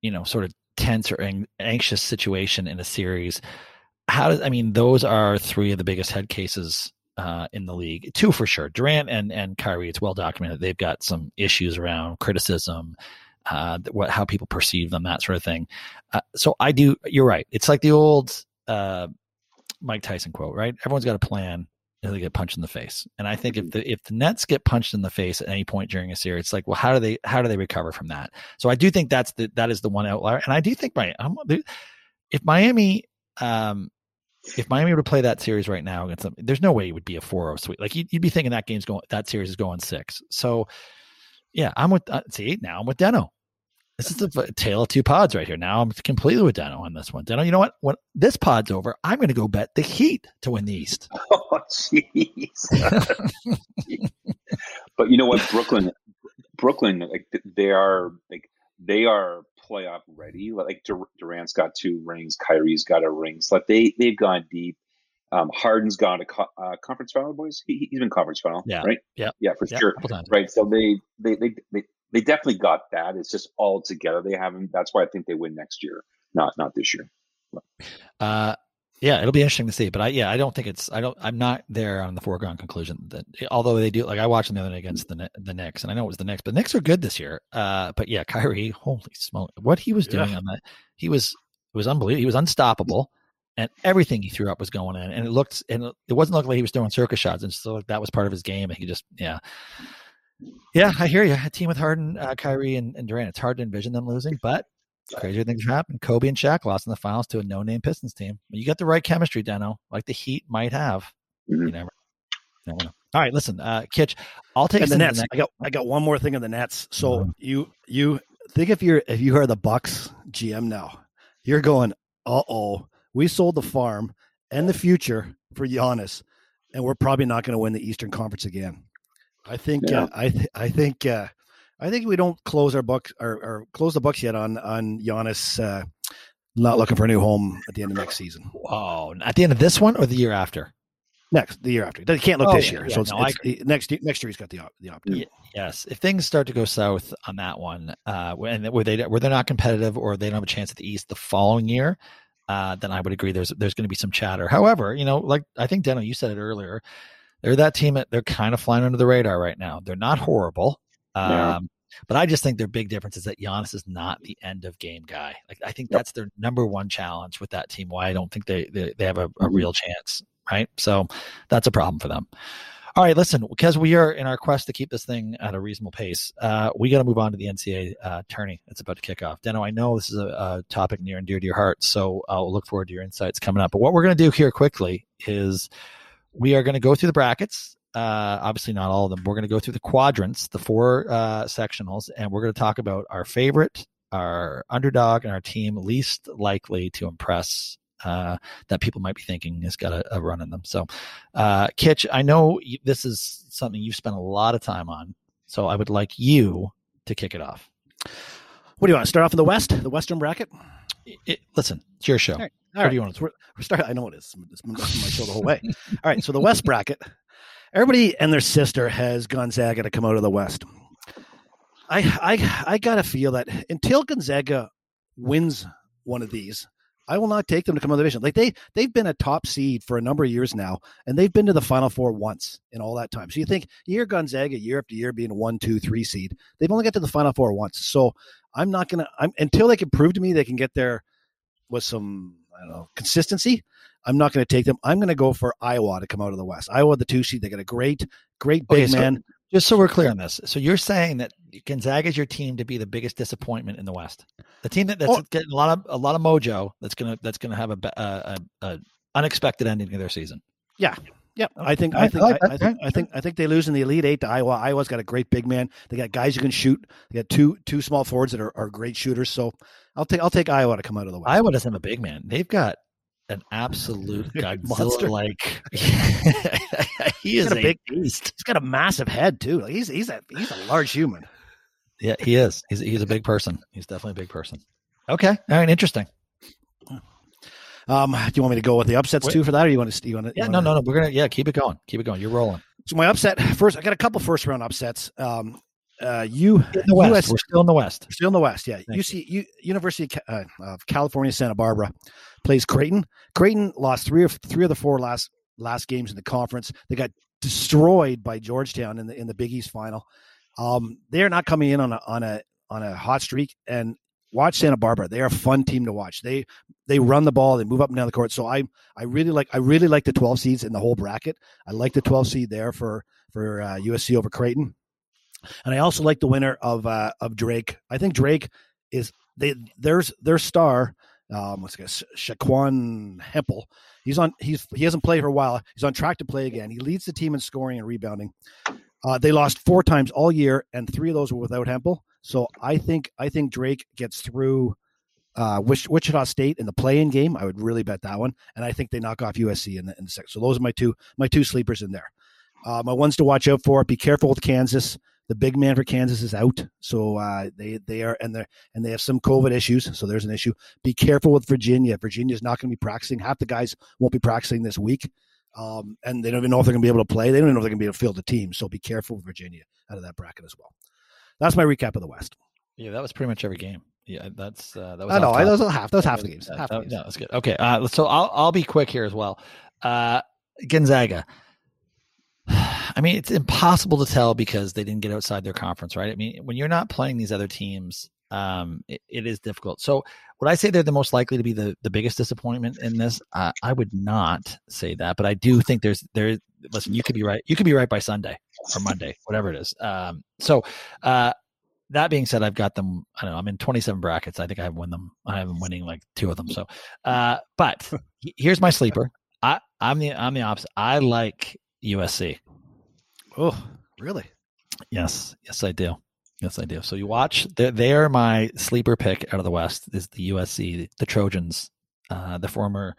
you know, sort of tense or ang- anxious situation in a series, how does I mean? Those are three of the biggest head cases uh, in the league. Two for sure. Durant and and Kyrie. It's well documented. They've got some issues around criticism, uh, what how people perceive them, that sort of thing. Uh, so I do. You're right. It's like the old uh, Mike Tyson quote, right? Everyone's got a plan until they get punched in the face. And I think if the if the Nets get punched in the face at any point during a series, it's like, well, how do they how do they recover from that? So I do think that's the that is the one outlier. And I do think my I'm, if Miami um if Miami were to play that series right now against them, there's no way it would be a 4-0 sweep. Like you'd, you'd be thinking that game's going, that series is going six. So yeah, I'm with, uh, see, now I'm with Deno. This is the tale of two pods right here. Now I'm completely with Deno on this one. Deno, you know what? When this pod's over, I'm going to go bet the Heat to win the East. [laughs] Oh, jeez. [laughs] but you know what, Brooklyn, Brooklyn, like they are like they are playoff ready. Like Durant's got two rings, Kyrie's got a ring. So like they they've gone deep. Um, Harden's gone to co- uh, conference final, boys. He, has been conference final, yeah, right? Yeah, yeah, for yeah, sure. Right. So they, they they they they definitely got that. It's just all together. They haven't. That's why I think they win next year, not not this year. Uh, yeah, it'll be interesting to see. But I, yeah, I don't think it's. I don't. I'm not there on the foregone conclusion that although they do, like I watched them the other night against the the Knicks, and I know it was the Knicks, but the Knicks are good this year. Uh, but yeah, Kyrie, holy smoke, what he was doing yeah. on that, he was it was unbelievable. He was unstoppable, and everything he threw up was going in, and it looked and it wasn't looking like he was throwing circus shots, and so that was part of his game, and he just yeah. Yeah, I hear you. A team with Harden, uh, Kyrie, and, and Durant. It's hard to envision them losing, but Crazier things happen. Kobe and Shaq lost in the finals to a no-name Pistons team. You got the right chemistry, Deno, like the Heat might have. Mm-hmm. You never. All right, listen, uh, Kitch, I'll take the Nets. The I got I got one more thing on the Nets. So mm-hmm. you you think if you're if you are the Bucks GM now, you're going, uh oh, we sold the farm and the future for Giannis, and we're probably not going to win the Eastern Conference again. I think yeah. uh, I th- I think uh, I think we don't close our books or, or close the books yet on on Giannis uh, not looking for a new home at the end of next season. Wow! At the end of this one or the year after? Next, the year after. He can't look oh, this yeah, year, yeah, so it's, no, it's next next year. He's got the the opt yeah, Yes, if things start to go south on that one, uh, and where they where they're not competitive or they don't have a chance at the East the following year, uh, then I would agree. There's there's going to be some chatter. However, you know, like I think Deno, you said it earlier, they're that team that they're kind of flying under the radar right now. They're not horrible. Um, but I just think their big difference is that Giannis is not the end of game guy. Like I think yep. that's their number one challenge with that team. Why I don't think they they, they have a, a mm-hmm. real chance. Right. So that's a problem for them. All right, listen, because we are in our quest to keep this thing at a reasonable pace, uh, we got to move on to the NCAA uh, tourney that's about to kick off. Deno, I know this is a, a, topic near and dear to your heart, so I'll look forward to your insights coming up. But what we're going to do here quickly is we are going to go through the brackets uh, obviously not all of them. We're going to go through the quadrants, the four uh, sectionals, and we're going to talk about our favorite, our underdog, and our team least likely to impress uh, that people might be thinking has got a, a run in them. So, uh, Kitch, I know this is something you've spent a lot of time on, so I would like you to kick it off. What do you want to start off in the West, the Western bracket? It, it, listen, it's your show. All right. All right. do you want? We're, we're start, I know it is. It's been my show the whole way. All right. So the West bracket everybody and their sister has Gonzaga to come out of the West. I I I gotta feel that until Gonzaga wins one of these, I will not take them to come out of the division. Like they they've been a top seed for a number of years now, and they've been to the Final Four once in all that time. So you think year Gonzaga year after year being one, two, three seed. They've only got to the Final Four once. So I'm not gonna. I'm until they can prove to me they can get there with some I don't know consistency. I'm not going to take them. I'm going to go for Iowa to come out of the West. Iowa, the two seed, they got a great, great big okay, man. just so we're clear on this, so you're saying that Gonzaga is your team to be the biggest disappointment in the West, the team that, that's oh. getting a lot of a lot of mojo. That's gonna that's gonna have a, a, a unexpected ending of their season. Yeah, yeah, I think I think I, I, think I think I think they lose in the Elite Eight to Iowa. Iowa's got a great big man. They got guys who can shoot. They got two two small forwards that are, are great shooters. So I'll take I'll take Iowa to come out of the West. Iowa doesn't have a big man. They've got an absolute Godzilla like. he is a, a, big beast. He's got a massive head too. Like he's he's a he's a large human. Yeah, he is. He's he's a big person. He's definitely a big person. Okay, all right, interesting. Um, do you want me to go with the upsets Wait. too for that, or you want to? You want to? Yeah, no, no, no. We're gonna yeah, keep it going. Keep it going. You're rolling. So my upset first. I got a couple first round upsets. Um, uh, you in the West. US, we're still in the West. We're still in the West. Yeah. Thank UC you. University of, uh, of California, Santa Barbara plays Creighton. Creighton lost three of three of the four last last games in the conference. They got destroyed by Georgetown in the in the Big East final. Um, they are not coming in on a on a on a hot streak. And watch Santa Barbara; they are a fun team to watch. They they run the ball, they move up and down the court. So I I really like I really like the 12 seeds in the whole bracket. I like the 12 seed there for for uh, USC over Creighton, and I also like the winner of uh, of Drake. I think Drake is they there's their star. Um, what's it, ShanQuan Hemphill. He's on. He's he hasn't played for a while. He's on track to play again. He leads the team in scoring and rebounding. Uh, they lost four times all year, and three of those were without Hemphill. So I think I think Drake gets through uh, Wichita State in the play-in game. I would really bet that one, and I think they knock off USC in the, in the second. So those are my two my two sleepers in there. Uh, my ones to watch out for: be careful with Kansas. The big man for Kansas is out, so uh, they they are and they and they have some COVID issues. So there's an issue. Be careful with Virginia. Virginia's not going to be practicing. Half the guys won't be practicing this week, um, and they don't even know if they're going to be able to play. They don't even know if they're going to be able to field the team. So be careful with Virginia out of that bracket as well. That's my recap of the West. Yeah, that was pretty much every game. Yeah, that's uh, that was. I know. I, those are half. Those half the games. Half that, games. Yeah, that's good. Okay, uh, so I'll I'll be quick here as well. Uh, Gonzaga. [sighs] I mean, it's impossible to tell because they didn't get outside their conference, right? I mean, when you're not playing these other teams, um, it, it is difficult. So, would I say they're the most likely to be the, the biggest disappointment in this? Uh, I would not say that, but I do think there's there. Listen, you could be right. You could be right by Sunday or Monday, whatever it is. Um, so, uh, that being said, I've got them. I don't know. I'm in 27 brackets. I think I have won them. I'm winning like two of them. So, uh, but [laughs] here's my sleeper. I, I'm the I'm the opposite. I like USC. Oh, really? Yes, yes, I do. Yes, I do. So you watch. They're, they're my sleeper pick out of the West. Is the USC, the Trojans, uh, the former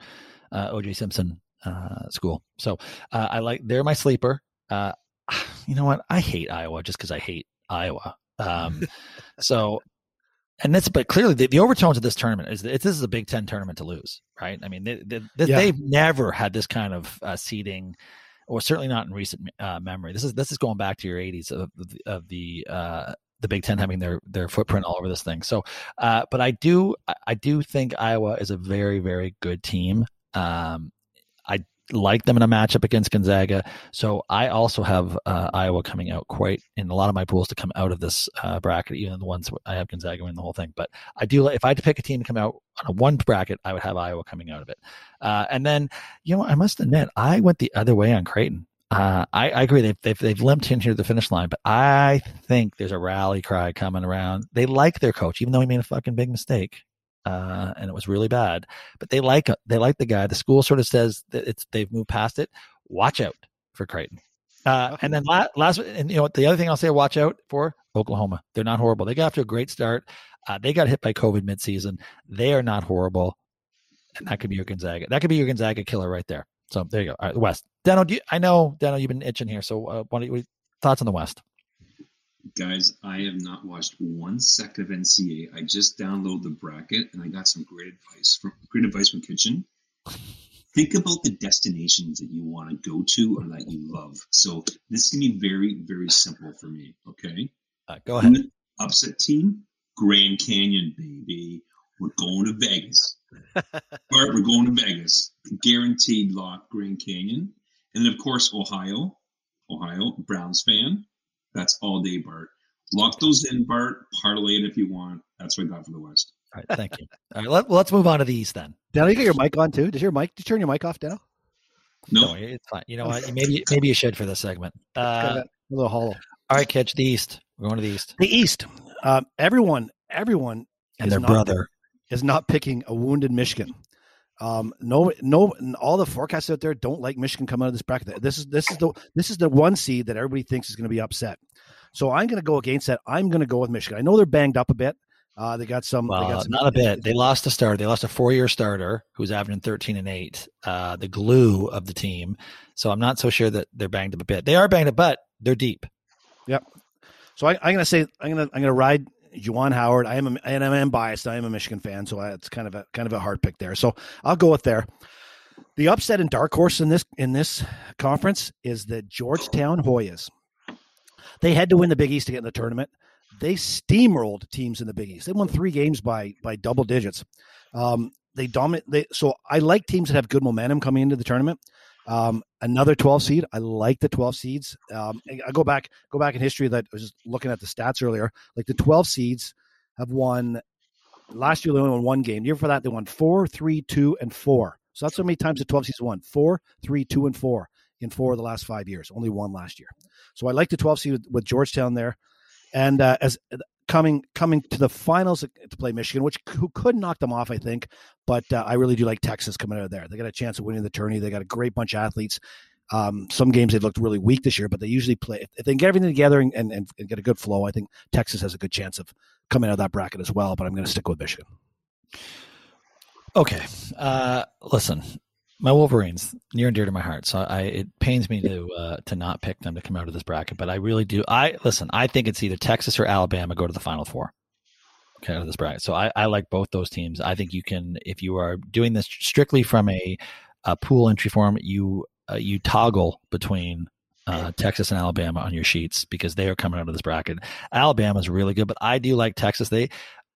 uh, OJ Simpson uh, school. So uh, I like. They're my sleeper. Uh, [sighs] you know what? I hate Iowa just because I hate Iowa. Um, [laughs] so, and that's but clearly the, the, overtones of this tournament is that this is a Big Ten tournament to lose, right? I mean, they, they, yeah. they've never had this kind of uh, seeding, or certainly not in recent uh, memory. This is this is going back to your 80s of, of the uh, the Big Ten having their their footprint all over this thing. So, uh, but I do I do think Iowa is a very very good team. Um, I like them in a matchup against Gonzaga. So I also have uh, Iowa coming out quite in a lot of my pools to come out of this uh, bracket, even the ones I have Gonzaga in the whole thing. But I do, if I had to pick a team to come out on a one bracket, I would have Iowa coming out of it. Uh, and then, you know, I must admit, I went the other way on Creighton. Uh, I, I, agree. They've, they've, they've limped in here to the finish line, but I think there's a rally cry coming around. They like their coach, even though he made a fucking big mistake uh, and it was really bad. But they like they like the guy. The school sort of says that it's they've moved past it. Watch out for Creighton. Uh, and then last, last, and you know the other thing I'll say, watch out for Oklahoma. They're not horrible. They got off to a great start. Uh, they got hit by COVID midseason. They are not horrible, and that could be your Gonzaga. That could be your Gonzaga killer right there. So there you go. All right, West. Deno, do you, I know Deno, you've been itching here. So uh, what, are you, thoughts on the West? Guys, I have not watched one second of NCAA. I just downloaded the bracket and I got some great advice from great advice from Kitchen. Think about the destinations that you want to go to or that you love. So this can be very, very simple for me. Okay. Uh, go ahead. Upset team, Grand Canyon, baby. We're going to Vegas. Bart, we're going to Vegas. Guaranteed lock Grand Canyon. And then of course Ohio. Ohio, Browns fan. That's all day, Bart. Lock those in, Bart. Parlay it if you want. That's what I got for the West. All right, thank you. All right, let, well, let's move on to the East then. Deno, you got your mic on too? Does your mic? Did you turn your mic off, Deno? No, no it's fine. You know what? Maybe maybe you should for this segment. Uh, a little hollow. All right, catch the East. We're going to the East. The East. Um, everyone, everyone, and their brother is not picking a wounded Michigan. Um, no, no, all the forecasts out there don't like Michigan coming out of this bracket. This is this is the this is the one seed that everybody thinks is going to be upset. So I'm going to go against that. I'm going to go with Michigan. I know they're banged up a bit. Uh, they got some. Well, they got some, not a bit. They lost a starter. They lost a four-year starter who's averaging 13 and eight, uh, the glue of the team. So I'm not so sure that they're banged up a bit. They are banged up, but they're deep. Yep. So I, am going to say I'm going to I'm going to ride Juwan Howard. I am a, and I'm biased. I am a Michigan fan, so it's kind of a kind of a hard pick there. So I'll go with there. The upset and dark horse in this in this conference is the Georgetown Hoyas. They had to win the Big East to get in the tournament. They steamrolled teams in the Big East. They won three games by by double digits. Um, they dominate. They so I like teams that have good momentum coming into the tournament. Um, another 12 seed. I like the 12 seeds. Um, I go back, go back in history that I was just looking at the stats earlier. Like the 12 seeds have won last year. They only won one game. The year for that, they won four, three, two, and four. So that's how many times the 12 seeds won four, three, two, and four in four of the last five years. Only one last year. So I like the 12 seed with, with Georgetown there. And uh, as coming coming to the finals to play Michigan, which who could knock them off, I think. But uh, I really do like Texas coming out of there. They got a chance of winning the tourney. They got a great bunch of athletes. Um, some games they've looked really weak this year, but they usually play if they get everything together and, and, and get a good flow. I think Texas has a good chance of coming out of that bracket as well. But I'm going to stick with Michigan. Okay, uh, listen, my Wolverines near and dear to my heart. So I it pains me to uh, to not pick them to come out of this bracket, but I really do. I listen. I think it's either Texas or Alabama go to the Final Four. Okay, out of this bracket. So I, I like both those teams. I think you can if you are doing this strictly from a, a pool entry form, you uh, you toggle between uh, Texas and Alabama on your sheets because they are coming out of this bracket. Alabama is really good, but I do like Texas. They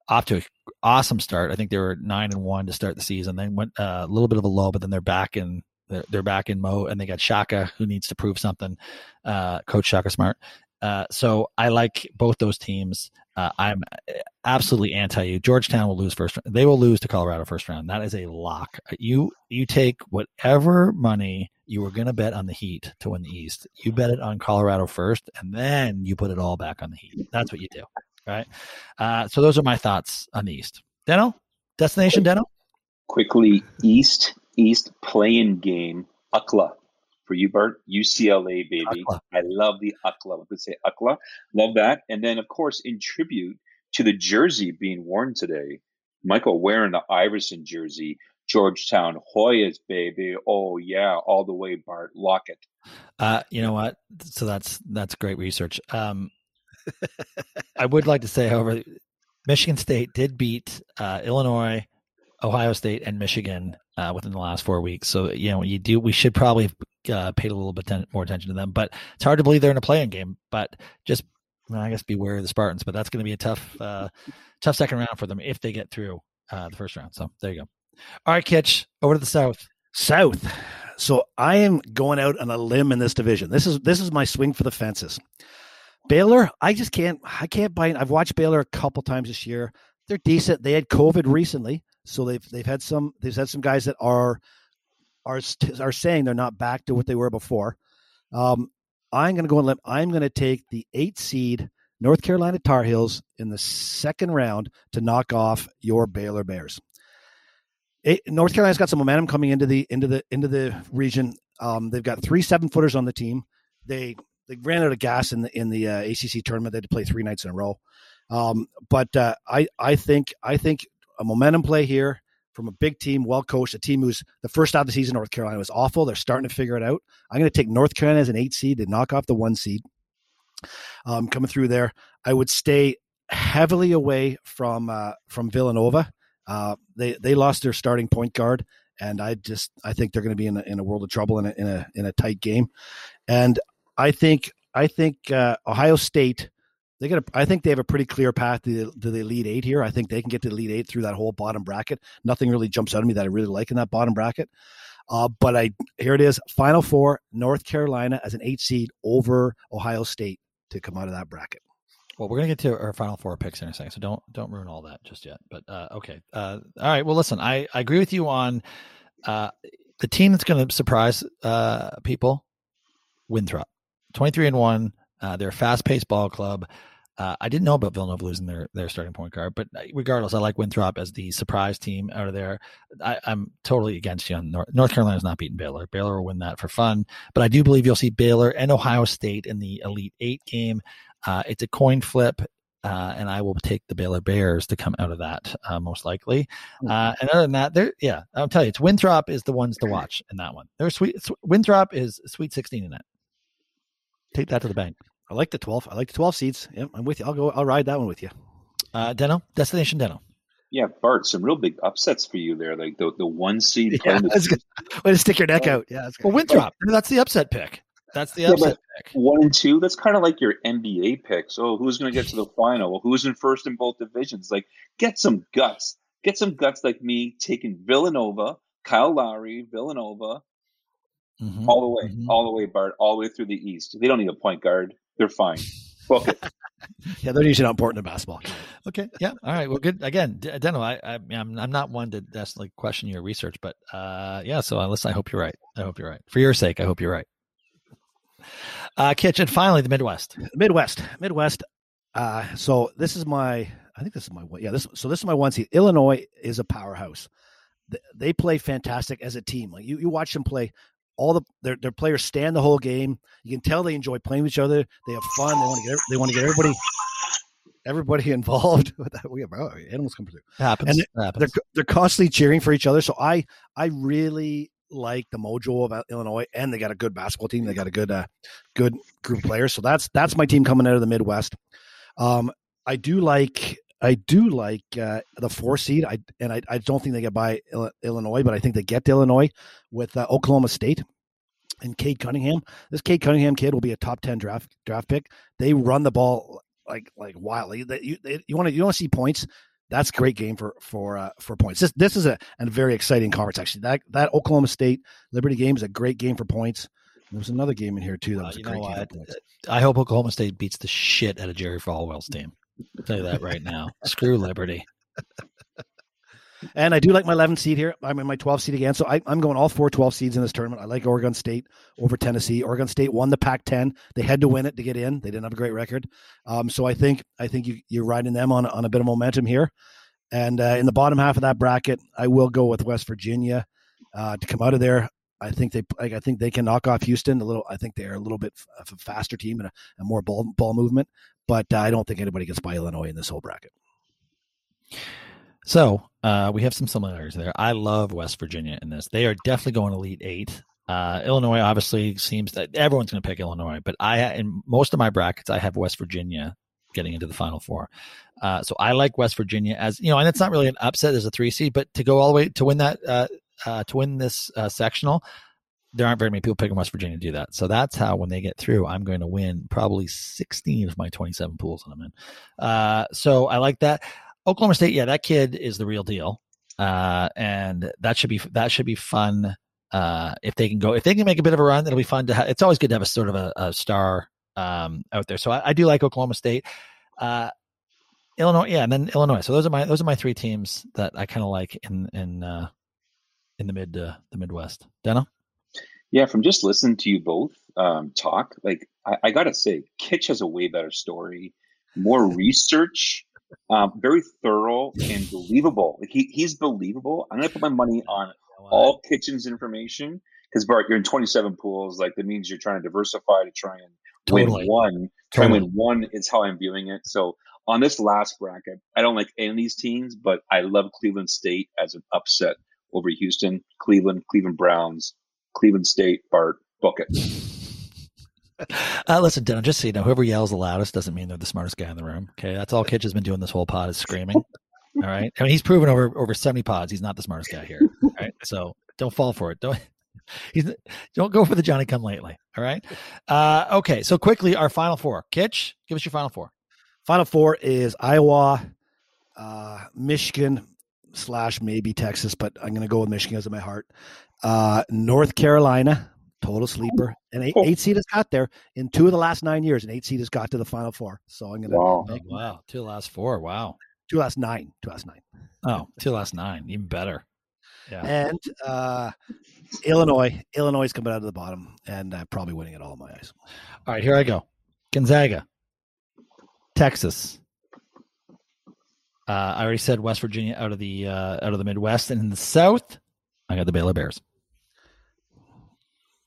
off to an awesome start. I think they were nine and one to start the season. Then went uh, a little bit of a low, but then they're back in they're, they're back in Mo, and they got Shaka who needs to prove something. Uh, Coach Shaka Smart. Uh, so I like both those teams. Uh, I'm absolutely anti you. Georgetown will lose first. They will lose to Colorado first round. That is a lock. You you take whatever money you were going to bet on the Heat to win the East. You bet it on Colorado first, and then you put it all back on the Heat. That's what you do right? Uh, so those are my thoughts on the East. Deno, destination Deno. Quickly, East East playing game UCLA for you, Bart. UCLA baby. I love the UCLA. Let's say UCLA. Love that. And then of course, in tribute to the jersey being worn today, Michael wearing the Iverson jersey. Georgetown Hoyas, baby. Oh yeah, all the way, Bart. Lock it. Uh, you know what? So that's that's great research. Um, I would like to say, however, Michigan State did beat uh, Illinois, Ohio State, and Michigan uh, within the last four weeks. So you know, you do. We should probably uh, paid a little bit ten, more attention to them. But it's hard to believe they're in a playing game. But just, well, I guess, beware of the Spartans. But that's going to be a tough, uh, tough second round for them if they get through uh, the first round. So there you go. All right, Kitch, over to the south. South. So I am going out on a limb in this division. This is this is my swing for the fences. Baylor, I just can't. I can't buy. I've watched Baylor a couple times this year. They're decent. They had COVID recently, so they've they've had some. They've had some guys that are are are saying they're not back to what they were before. Um, I'm going to go and let. I'm going to take the eight seed North Carolina Tar Heels in the second round to knock off your Baylor Bears. It, North Carolina's got some momentum coming into the into the into the region. Um, they've got three seven footers on the team. They they ran out of gas in the in the uh, ACC tournament. They had to play three nights in a row. Um, but uh, I I think I think a momentum play here from a big team, well coached, a team who's the first half of the season. North Carolina was awful. They're starting to figure it out. I'm going to take North Carolina as an eight seed to knock off the one seed. Um, coming through there, I would stay heavily away from uh, from Villanova. Uh, they they lost their starting point guard, and I just I think they're going to be in a, in a world of trouble in a, in a in a tight game. And I think I think uh, Ohio State they got. I think they have a pretty clear path to, to the Elite Eight here. I think they can get to the Elite Eight through that whole bottom bracket. Nothing really jumps out at me that I really like in that bottom bracket. Uh, but I here it is, Final Four, North Carolina as an eight seed over Ohio State to come out of that bracket. Well, we're gonna get to our Final Four picks in a second, so don't don't ruin all that just yet. But uh, okay, uh, all right. Well, listen, I, I agree with you on uh, the team that's to surprise uh, people, Winthrop. 23 and 1. Uh, they're a fast paced ball club. Uh, I didn't know about Villanova losing their, their starting point guard, but regardless, I like Winthrop as the surprise team out of there. I, am totally against you on North, North Carolina's not beating Baylor. Baylor will win that for fun, but I do believe you'll see Baylor and Ohio State in the Elite Eight game. Uh, it's a coin flip. Uh, and I will take the Baylor Bears to come out of that uh, most likely. Hmm. Uh, and other than that, there, yeah, I'll tell you, it's Winthrop is the ones to [clears throat] watch in that one. They're sweet. Winthrop is Sweet 16 in it. Take that to the bank. I like the 12. I like the 12 seats. Yeah, I'm with you. I'll go. I'll ride that one with you. Uh, Deno, destination Deno. Yeah, Bart, some real big upsets for you there. Like the, the one seed. [laughs] Yeah, the, way to stick your neck out. Yeah, that's well, Winthrop. That's the upset pick. That's the upset yeah, pick. One and two. That's kind of like your NBA picks. Oh, who's going to get to the final? Well, who's in first in both divisions? Like, get some guts. Get some guts like me taking Villanova, Kyle Lowry, Villanova, Mhm. all the way, Mhm. all the way, Bart, all the way through the East. They don't need a point guard. They're fine. Book it. [laughs] Yeah, they're usually not important in basketball. Okay. Yeah. All right. Well, good. Again, D- Deno, I, I, I'm, I'm not one to necessarily question your research, but uh, yeah. So, uh, listen, I hope you're right. I hope you're right. For your sake, I hope you're right. Uh, Kitch, and finally, the Midwest. Midwest, Midwest. Uh, so this is my, I think this is my one. Yeah, this. So this is my one seed. Illinois is a powerhouse. They play fantastic as a team. Like you, you watch them play. All the their their players stand the whole game. You can tell they enjoy playing with each other. They have fun. They want to get they want to get everybody everybody [laughs] involved. We have oh, animals come through. Happens. And happens. They're they're constantly cheering for each other. So I I really like the mojo of Illinois, and they got a good basketball team. They got a good uh, good group of players. So that's that's my team coming out of the Midwest. Um, I do like I do like uh, the four seed. I and I, I don't think they get by Illinois, but I think they get to Illinois with uh, Oklahoma State and Cade Cunningham. This Cade Cunningham kid will be a top ten draft draft pick. They run the ball like like wildly. They, you they, you want to you want to see points. That's a great game for for uh, for points. This this is a, a very exciting conference actually. That that Oklahoma State Liberty game is a great game for points. There was another game in here too that Uh, was a great game what? I hope Oklahoma State beats the shit out of Jerry Falwell's team. You that right now. Screw Liberty. And I do like my 11 seed here. I'm in my 12 seed again. So I, I'm going all four 12 seeds in this tournament. I like Oregon State over Tennessee. Oregon State won the Pac 10. They had to win it to get in. They didn't have a great record. Um, so I think I think you, you're riding them on, on a bit of momentum here. And uh, in the bottom half of that bracket, I will go with West Virginia uh, to come out of there. I think they like, I think they can knock off Houston a little. I think they're a little bit of a faster team and a, a more ball ball movement. But uh, I don't think anybody gets by Illinois in this whole bracket. So uh, we have some similarities there. I love West Virginia in this. They are definitely going to Elite Eight. Uh, Illinois obviously seems that everyone's going to pick Illinois, but I in most of my brackets I have West Virginia getting into the Final Four. Uh, so I like West Virginia as you know, and it's not really an upset as a three seed, but to go all the way to win that uh, uh, to win this sectional, there aren't very many people picking West Virginia to do that. So that's how when they get through, I'm going to win probably 16 of my 27 pools that I'm in. Uh, so I like that. Oklahoma State, yeah, that kid is the real deal, uh, and that should be that should be fun. Uh, if they can go, if they can make a bit of a run, it'll be fun to. have It's always good to have a sort of a, a star um, out there. So I, I do like Oklahoma State, uh, Illinois, yeah, and then Illinois. So those are my those are my three teams that I kind of like in in uh, in the mid uh, the Midwest. Deno, Yeah, from just listening to you both um, talk, like I, I gotta say, Kitch has a way better story, more research, um, very thorough and believable. Like he, he's believable. I'm gonna put my money on all Kitchen's information because Bart, you're in 27 pools. Like that means you're trying to diversify to try and Totally. win one. Try and win one is how I'm viewing it. So on this last bracket, I don't like any of these teams, but I love Cleveland State as an upset over Houston, Cleveland, Cleveland Browns, Cleveland State, Bart, book it. Uh, listen, Deno, just so you know, whoever yells the loudest doesn't mean they're the smartest guy in the room. Okay, that's all Kitch has been doing this whole pod is screaming. [laughs] All right, I mean he's proven over over seventy pods he's not the smartest guy here. All right, [laughs] so don't fall for it. Don't [laughs] he's don't go for the Johnny come lately. All right. Uh, okay, so quickly our final four. Kitch, give us your final four. Final four is Iowa, uh, Michigan slash maybe Texas, but I'm going to go with Michigan as in my heart. Uh, North Carolina, total sleeper, and eight, eight seed has got there in two of the last nine years. An eight seed has got to the Final Four. So I'm going to Wow. Oh, wow, two last four. Wow. two last nine, two last nine, Oh, two last nine, even better. Yeah. and uh, Illinois. Illinois is coming out of the bottom and uh, probably winning it all in my eyes. All right, here I go. Gonzaga, Texas. Uh, I already said West Virginia out of the uh, out of the Midwest, and in the South, I got the Baylor Bears.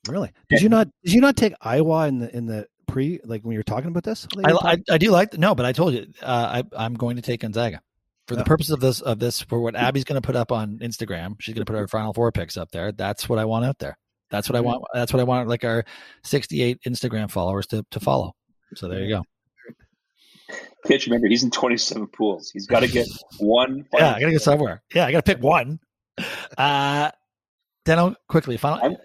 Really? Did you not? Did you not take Iowa in the in the pre like when you were talking about this? I, I, I do like no, but I told you uh, I, I'm going to take Gonzaga for the Oh. purpose of this of this for what Abby's going to put up on Instagram. She's going to put her Final Four picks up there. That's what I want out there. That's what I want. That's what I want. Like our 68 Instagram followers to to follow. So there you go. Kitch, remember, he's in 27 pools. He's got to get [laughs] one. Yeah, I gotta go somewhere. Yeah, I gotta pick one. [laughs] Uh Deno, quickly, final. I'm-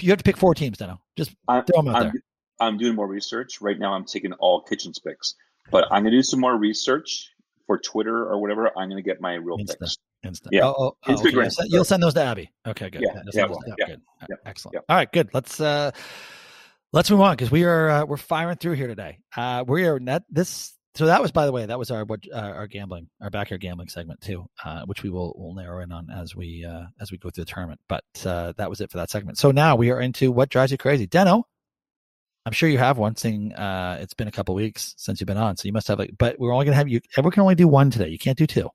you have to pick four teams, Deno. Just I'm, throw them out I'm, there. I'm doing more research right now. I'm taking all kitchens picks, but I'm gonna do some more research for Twitter or whatever. I'm gonna get my real Insta. picks. Instant. Yeah. Oh, oh, oh, okay. You'll send- You'll send those to Abby. Okay, good. Yeah, yeah, to yeah, Good. yeah, Excellent. All right, good. Let's uh let's move on because we are uh, we're firing through here today. Uh we are net this so that was by the way that was our what uh, our gambling our backyard gambling segment too uh which we will will narrow in on as we uh as we go through the tournament but uh that was it for that segment so now we are into what drives you crazy deno i'm sure you have one seeing uh it's been a couple weeks since you've been on so you must have like but we're only gonna have you everyone can only do one today you can't do two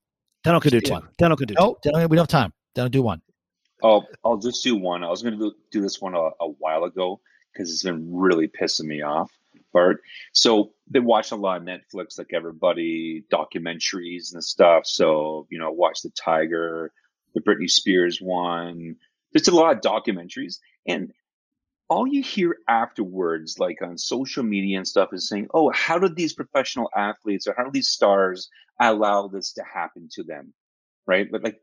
Deno could do Just two. one. Deno could do two. no Deno, we don't have time Deno, do one Oh, I'll just do one. I was going to do, do this one a, a while ago because it's been really pissing me off, Bart. So they watch a lot of Netflix, like everybody, documentaries and stuff. So you know, watch the Tiger, the Britney Spears one. There's a lot of documentaries, and all you hear afterwards, like on social media and stuff, is saying, "Oh, how did these professional athletes or how did these stars allow this to happen to them?" Right? But like,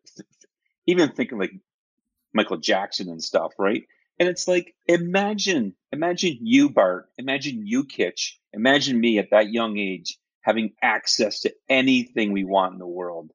even thinking like Michael Jackson and stuff, right? And it's like, imagine, imagine you, Bart, imagine you, Kitch, imagine me at that young age having access to anything we want in the world.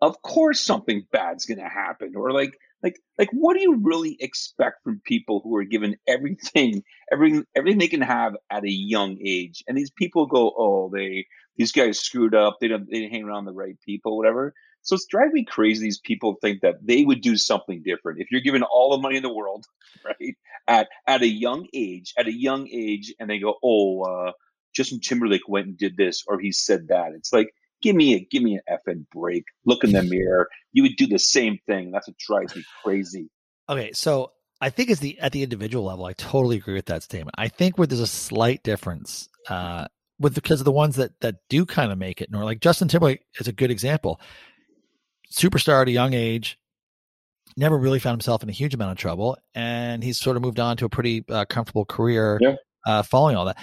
Of course, something bad's going to happen. Or like, like, like, what do you really expect from people who are given everything, everything, everything they can have at a young age? And these people go, oh, they, these guys screwed up. They don't, they didn't hang around the right people, whatever. So it's driving me crazy. These people think that they would do something different if you're given all the money in the world, [laughs] right? At at a young age, at a young age, and they go, "Oh, uh, Justin Timberlake went and did this, or he said that." It's like, give me a give me an effing break. Look in the [laughs] mirror. You would do the same thing. That's what drives me crazy. Okay, so I think it's the at the individual level, I totally agree with that statement. I think where there's a slight difference uh, with because of the ones that that do kind of make it, nor like Justin Timberlake is a good example. Superstar at a young age, never really found himself in a huge amount of trouble, and he's sort of moved on to a pretty uh, comfortable career Yeah. uh, following all that.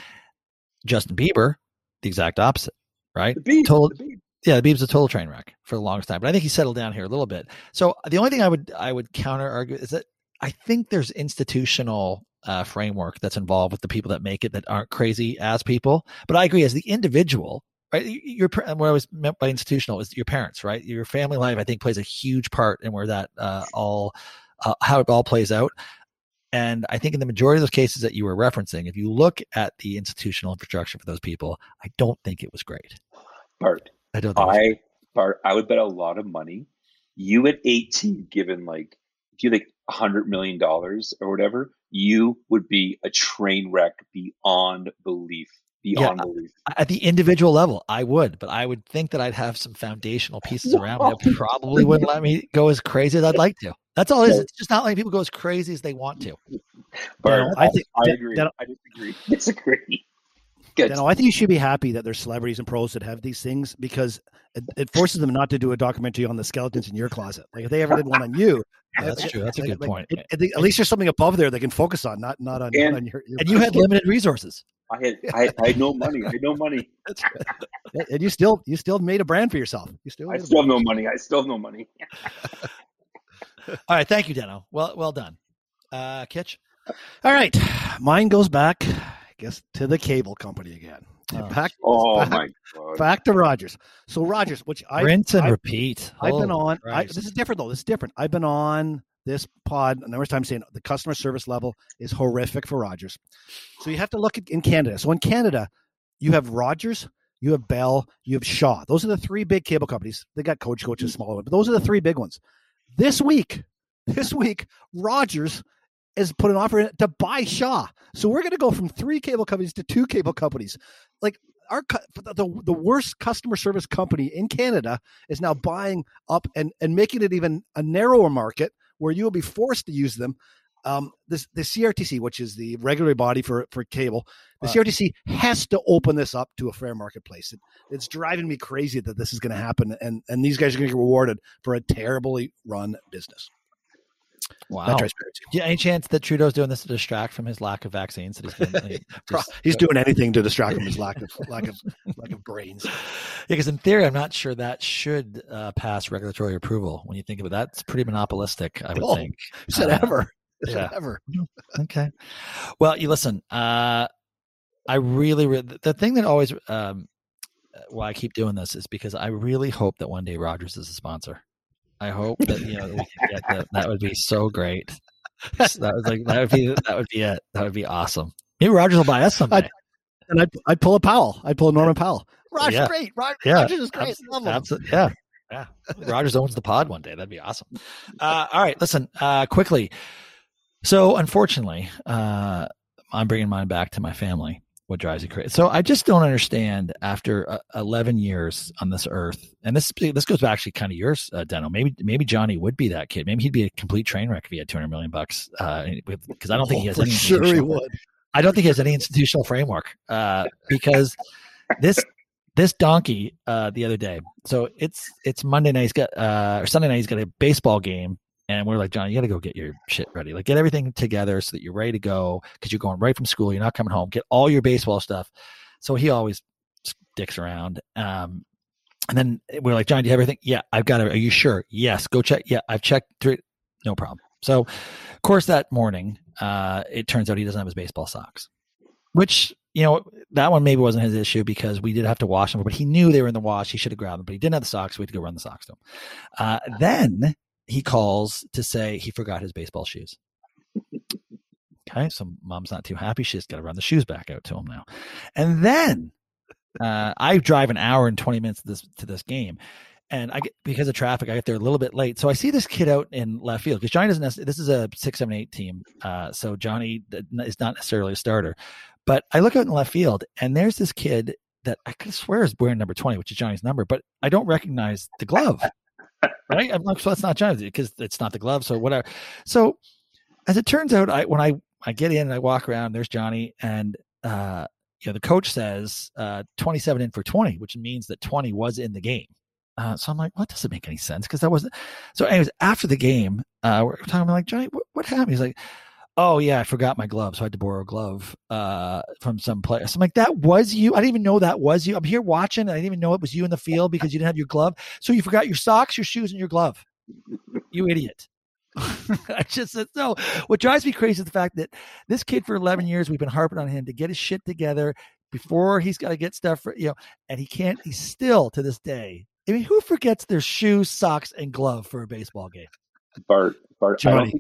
Justin Bieber, the exact opposite, right? The Total- the yeah, the Beeb's a total train wreck for the longest time, but I think he settled down here a little bit. So the only thing I would I would counter argue is that I think there's institutional uh, framework that's involved with the people that make it that aren't crazy as people. But I agree as the individual, right? Your what I was meant by institutional is your parents, right? Your family life, I think, plays a huge part in where that uh, all uh, how it all plays out. And I think in the majority of those cases that you were referencing, if you look at the institutional infrastructure for those people, I don't think it was great. Bart, I don't. Think I Bart, I would bet a lot of money. You at 18, given like if you like a hundred million dollars or whatever, you would be a train wreck beyond belief. Beyond belief. at the individual level, I would, but I would think that I'd have some foundational [laughs] pieces around me that probably wouldn't let me go as crazy as I'd like to. That's all it is. It's just not letting people go as crazy as they want to. [laughs] I think- I agree. that- I disagree. [laughs] Disagree. Good. You know, I think you should be happy that there's celebrities and pros that have these things because it, it forces them not to do a documentary on the skeletons in your closet. Like if they ever did one on you, Yeah, that's true. That's a like- good like, point. it- it- at least there's something above there they can focus on, not not on, not And- on your, your And you had limited resources. I had I, I had no money. I had no money. [laughs] and you still you still made a brand for yourself. You still I still have no money. I still have no money. [laughs] All right, thank you, Deno. Well, well done, uh, Kitch. All right, mine goes back, I guess, to the cable company again. Oh, back, Oh back, my god. back to Rogers. So Rogers, which I Rinse and I- repeat. I've been on. I, this is different though. This is different. I've been on this pod a number of times saying the customer service level is horrific for Rogers. So you have to look at in Canada. So in Canada, you have Rogers, you have Bell, you have Shaw. Those are the three big cable companies. They got Cogeco, Cogeco is smaller, one, but those are the three big ones. This week, this week, Rogers has put an offer in to buy Shaw. So we're going to go from three cable companies to two cable companies. Like our the, the the worst customer service company in Canada is now buying up and and making it even a narrower market where you will be forced to use them. Um, this the CRTC, which is the regulatory body for for cable, the Wow. CRTC has to open this up to a fair marketplace. It, it's driving me crazy that this is going to happen, and and these guys are going to get rewarded for a terribly run business. Wow. That drives me crazy. Yeah, any chance that Trudeau's doing this to distract from his lack of vaccines? That he's been, like, [laughs] just- He's doing anything to distract from his lack of [laughs] lack of lack of brains. Yeah, because in theory, I'm not sure that should uh, pass regulatory approval. When you think of it, that's pretty monopolistic. I would Oh, think. Who said Uh, ever? Said yeah. ever? Okay. Well, you listen. Uh, I really, re- the thing that always, um, why I keep doing this is because I really hope that one day Rogers is a sponsor. I hope that you know we can get that. That would be so great. that was like that would be that would be it. That would be awesome. Maybe Rogers will buy us someday. and I'd, I'd pull a Powell. I'd pull a Norman Powell. Rogers Yeah. great. Rogers, Yeah, Rogers is great. Abs- Love him. abso- yeah, yeah. Rogers owns the pod one day. That'd be awesome. Uh, all right, listen uh, quickly. So, unfortunately, uh, I'm bringing mine back to my family. What drives you crazy? So, I just don't understand. After uh, 11 years on this earth, and this this goes back actually kind of yours, uh, Deno. Maybe maybe Johnny would be that kid. Maybe he'd be a complete train wreck if he had 200 million bucks. Because I don't think he has Oh, any. sure he institutional- would. I don't think he has any institutional framework uh, because this this donkey uh, the other day. So it's it's Monday night. He's got uh, or Sunday night. He's got a baseball game, and we're like, John, you got to go get your shit ready. Like, get everything together so that you're ready to go because you're going right from school. You're not coming home. Get all your baseball stuff. So he always sticks around. Um, and then we're like, John, do you have everything? Yeah, I've got it. Are you sure? Yes. Go check. Yeah, I've checked through. No problem. So, of course, that morning, uh, it turns out he doesn't have his baseball socks, which you know that one maybe wasn't his issue because we did have to wash them, but he knew they were in the wash. He should have grabbed them, but he didn't have the socks. So we had to go run the socks to him. Uh, then he calls to say he forgot his baseball shoes. Okay, so mom's not too happy. She's got to run the shoes back out to him now, and then uh, I drive an hour and twenty minutes to this to this game, and I get because of traffic, I get there a little bit late. So I see this kid out in left field because Johnny doesn't. This is a six, seven, eight team, uh, so Johnny is not necessarily a starter. But I look out in left field, and there's this kid that I could swear is wearing number twenty, which is Johnny's number, but I don't recognize the glove. Right? I'm like, so that's not Johnny because it's not the glove. So whatever. So as it turns out, I when I I get in and I walk around, there's Johnny, and uh, you know the coach says uh, 27 in for 20, which means that 20 was in the game. Uh, so I'm like, what doesn't make any sense because that wasn't. So, anyways, after the game, uh, we're talking I'm like Johnny, what, what happened? He's like, oh yeah, I forgot my glove, so I had to borrow a glove uh, from some player. So I'm like, that was you. I didn't even know that was you. I'm here watching. I didn't even know it was you in the field because you didn't have your glove. So you forgot your socks, your shoes, and your glove. You idiot. [laughs] I just said no. What drives me crazy is the fact that this kid for 11 years we've been harping on him to get his shit together before he's got to get stuff for you know, and he can't. He's still to this day. I mean, who forgets their shoes, socks, and glove for a baseball game? Bart, Bart, Johnny.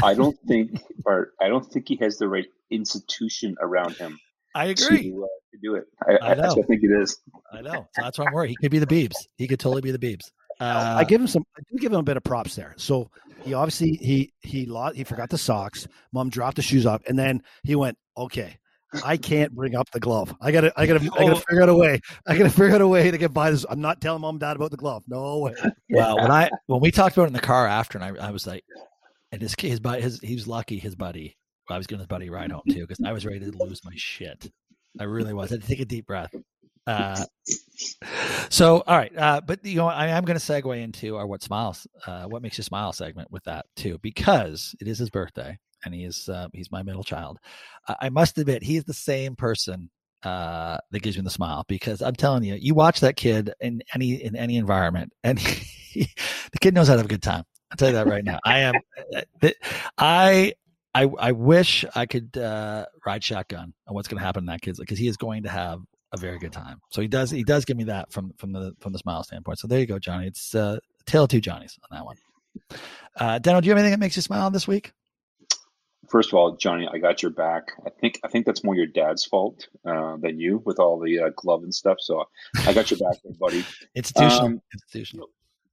Think, I don't think Bart, I don't think he has the right institution around him I to, agree. uh, to do it. I, I I, know. what I think it is. I know. So that's why I'm worried. He could be the Beebs. He could totally be the Beebs. Uh, I give him some. I do give him a bit of props there. So he obviously he he lost. He forgot the socks. Mom dropped the shoes off, and then he went, "Okay, I can't bring up the glove. I gotta, I gotta, I gotta figure out a way. I gotta [laughs] figure out a way to get by this. I'm not telling mom and dad about the glove. No way. Well, when I when we talked about it in the car after, and I, I was like, and his his buddy, his he was lucky. His buddy, I was giving his buddy ride home too because I was ready to lose my shit. I really was. I had to take a deep breath. Uh, so, all right, uh, but you know, I am going to segue into our what smiles, uh, what makes you smile segment with that too, because it is his birthday and he is uh, he's my middle child. Uh, I must admit, he is the same person uh, that gives me the smile because I'm telling you, you watch that kid in any in any environment, and [laughs] he, the kid knows how to have a good time. I'll tell you that right now. I am, I. I, I wish I could uh, ride shotgun on what's going to happen in that kid's because he is going to have a very good time. So he does he does give me that from from the from the smile standpoint. So there you go, Johnny. It's uh, a tale of two Johnnies on that one. Uh, Deno, do you have anything that makes you smile this week? First of all, Johnny, I got your back. I think I think that's more your dad's fault uh, than you with all the uh, glove and stuff. So I got your back, buddy. [laughs] Institutional. Um, Institutional.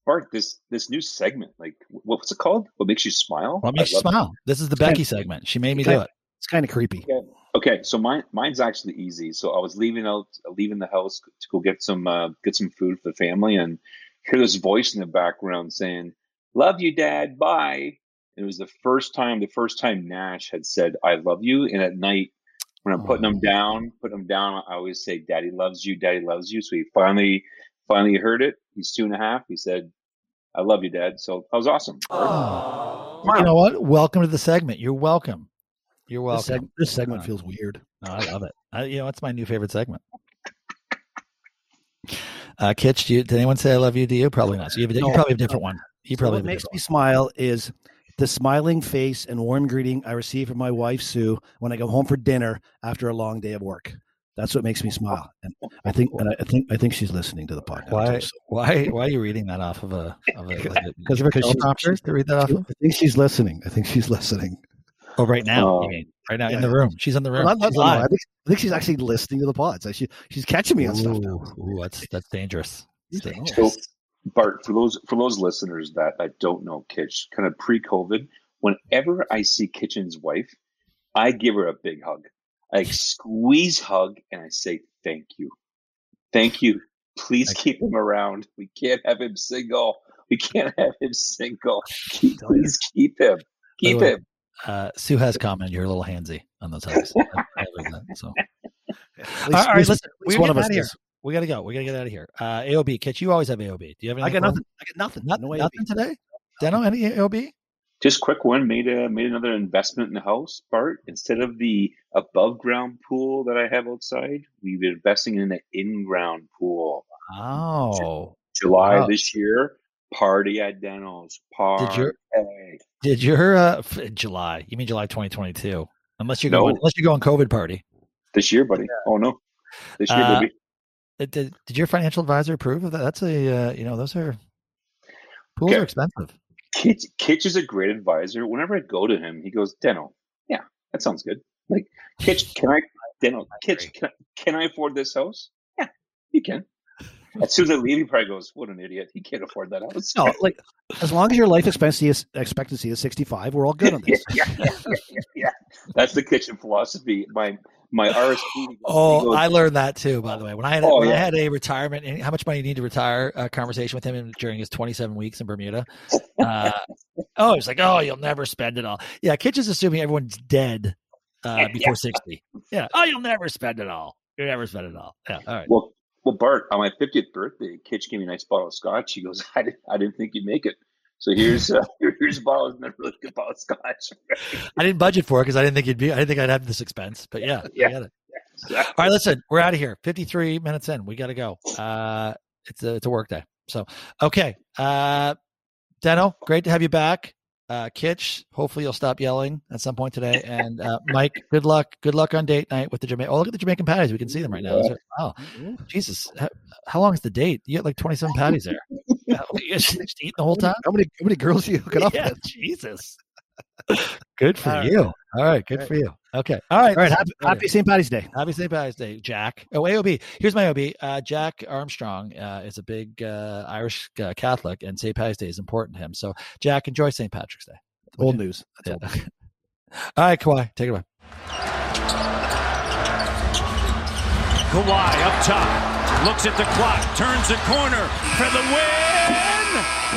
Bart, this this new segment, like wh- what's it called? What makes you smile? What makes I you love it. smile? This is the Becky segment. She made me do it. It's kind of creepy. Okay, so mine mine's actually easy. So I was leaving out, leaving the house to go get some uh, get some food for the family, and hear this voice in the background saying, "Love you, Dad. Bye." It was the first time, the first time Nash had said, "I love you." And at night, when I'm putting him down, putting him down, I always say, "Daddy loves you. Daddy loves you." So he finally, finally heard it. He's two and a half. He said, "I love you, Dad." So that was awesome. You know what? Welcome to the segment. You're welcome. You're This, welcome. seg- this segment Uh, feels weird. No, I love it. I, you know, it's my new favorite segment. [laughs] Uh, Kitch, do you, did anyone say I love you to you? Probably not. So you, have a, you probably have a different one. You So probably what makes different me smile is the smiling face and warm greeting I receive from my wife Sue when I go home for dinner after a long day of work. That's what makes me smile. [laughs] And I think, and I think, I think she's listening to the podcast. Why? Why? Why are you reading that off of a? Of a [laughs] Because of her because helicopters to read that off of? I think she's listening. I think she's listening. Oh, right now. Oh. you mean. right now Yeah. in the room. She's in the room. Well, not- She's not- live. I think I think she's actually listening to the pods. Like, She she's catching me on stuff now. Ooh, ooh, that's that's dangerous. Dangerous. So, Bart, for those for those listeners that I don't know Kitch, kind of pre-COVID, whenever I see Kitchen's wife, I give her a big hug. I squeeze hug and I say thank you, thank you. Please Thank keep him around. We can't have him single. We can't have him single. Keep, please keep him. Keep way, him. Uh, Sue has commented you're a little handsy on those hugs. I- I believe that, so. At least- right, all at right, least- listen, we're one of us out of here. We got to go. We got to get out of here. Uh, AOB, Kitch, you always have AOB. Do you have anything? I got nothing. I got nothing. Nothing, No way. nothing today? Deno, any AOB? Just quick one. Made a made another investment in the house. Bart, instead of the above ground pool that I have outside, we've been investing in an in ground pool. Oh. July Wow. this year, party at Deno's. Party. Did your- Did your uh, July? You mean July 2022? Unless you're No. going, unless you're going COVID party. this year, buddy? Oh no, this year, Uh, did, did your financial advisor approve of that? That's a uh, you know those are pools Okay. are expensive. Kitch, Kitch is a great advisor. Whenever I go to him, he goes, Deno, yeah, that sounds good. Like, Kitch, can I, Deno, Kitch, can, can I afford this house? Yeah, you can. [laughs] As soon as I leave, he probably goes, what an idiot. He can't afford that house. No, like as long as your life expectancy is expectancy is 65, we're all good on [laughs] this. yeah, yeah, yeah, yeah, yeah. That's the kitchen philosophy. My my [laughs] RSP. Oh, goes, I learned that too. By the way, when I had Oh, when I had a retirement, and how much money you need to retire uh, conversation with him in, during his 27 weeks in Bermuda. Uh, oh, he's like, oh, you'll never spend it all. Yeah, kitchen's assuming everyone's dead uh, before 60. Yeah. Oh, you'll never spend it all. You'll never spend it all. Yeah. All right. Well, well, Bart, on my 50th birthday, Kitch gave me a nice bottle of scotch. He goes, [laughs] I didn't, I didn't think you'd make it. So here's uh, [laughs] here's a bottle of really good bottle of scotch. [laughs] I didn't budget for it because I didn't think you'd be. I didn't think I'd have this expense. But yeah, Yeah. I get it. All right, listen, we're out of here. 53 minutes in. We got to go. Uh, it's a, it's a work day. So, okay. Uh, Deno, great to have you back. Uh, Kitch, hopefully you'll stop yelling at some point today. [laughs] And uh, Mike, good luck. Good luck on date night with the Jamaican. Oh, look at the Jamaican patties. We can see them right now. Are- Wow. Jesus. How, how long is the date? You got like 27 patties there. [laughs] Yeah, [laughs] you guys just eating the whole time? How many how many girls are you hooking up Yeah, with? Jesus. Good for All right. you. All right. Good for you. Okay. All right. All right, happy, happy St. Patty's Day. Happy St. Patty's Day, Jack. Oh, AOB. Here's my OB. Uh, Jack Armstrong uh, is a big uh, Irish uh, Catholic, and St. Patty's Day is important to him. So, Jack, enjoy St. Patrick's Day. Old news. Yeah. [laughs] All right, Kawhi, take it away. Kawhi up top, looks at the clock, turns the corner for the win.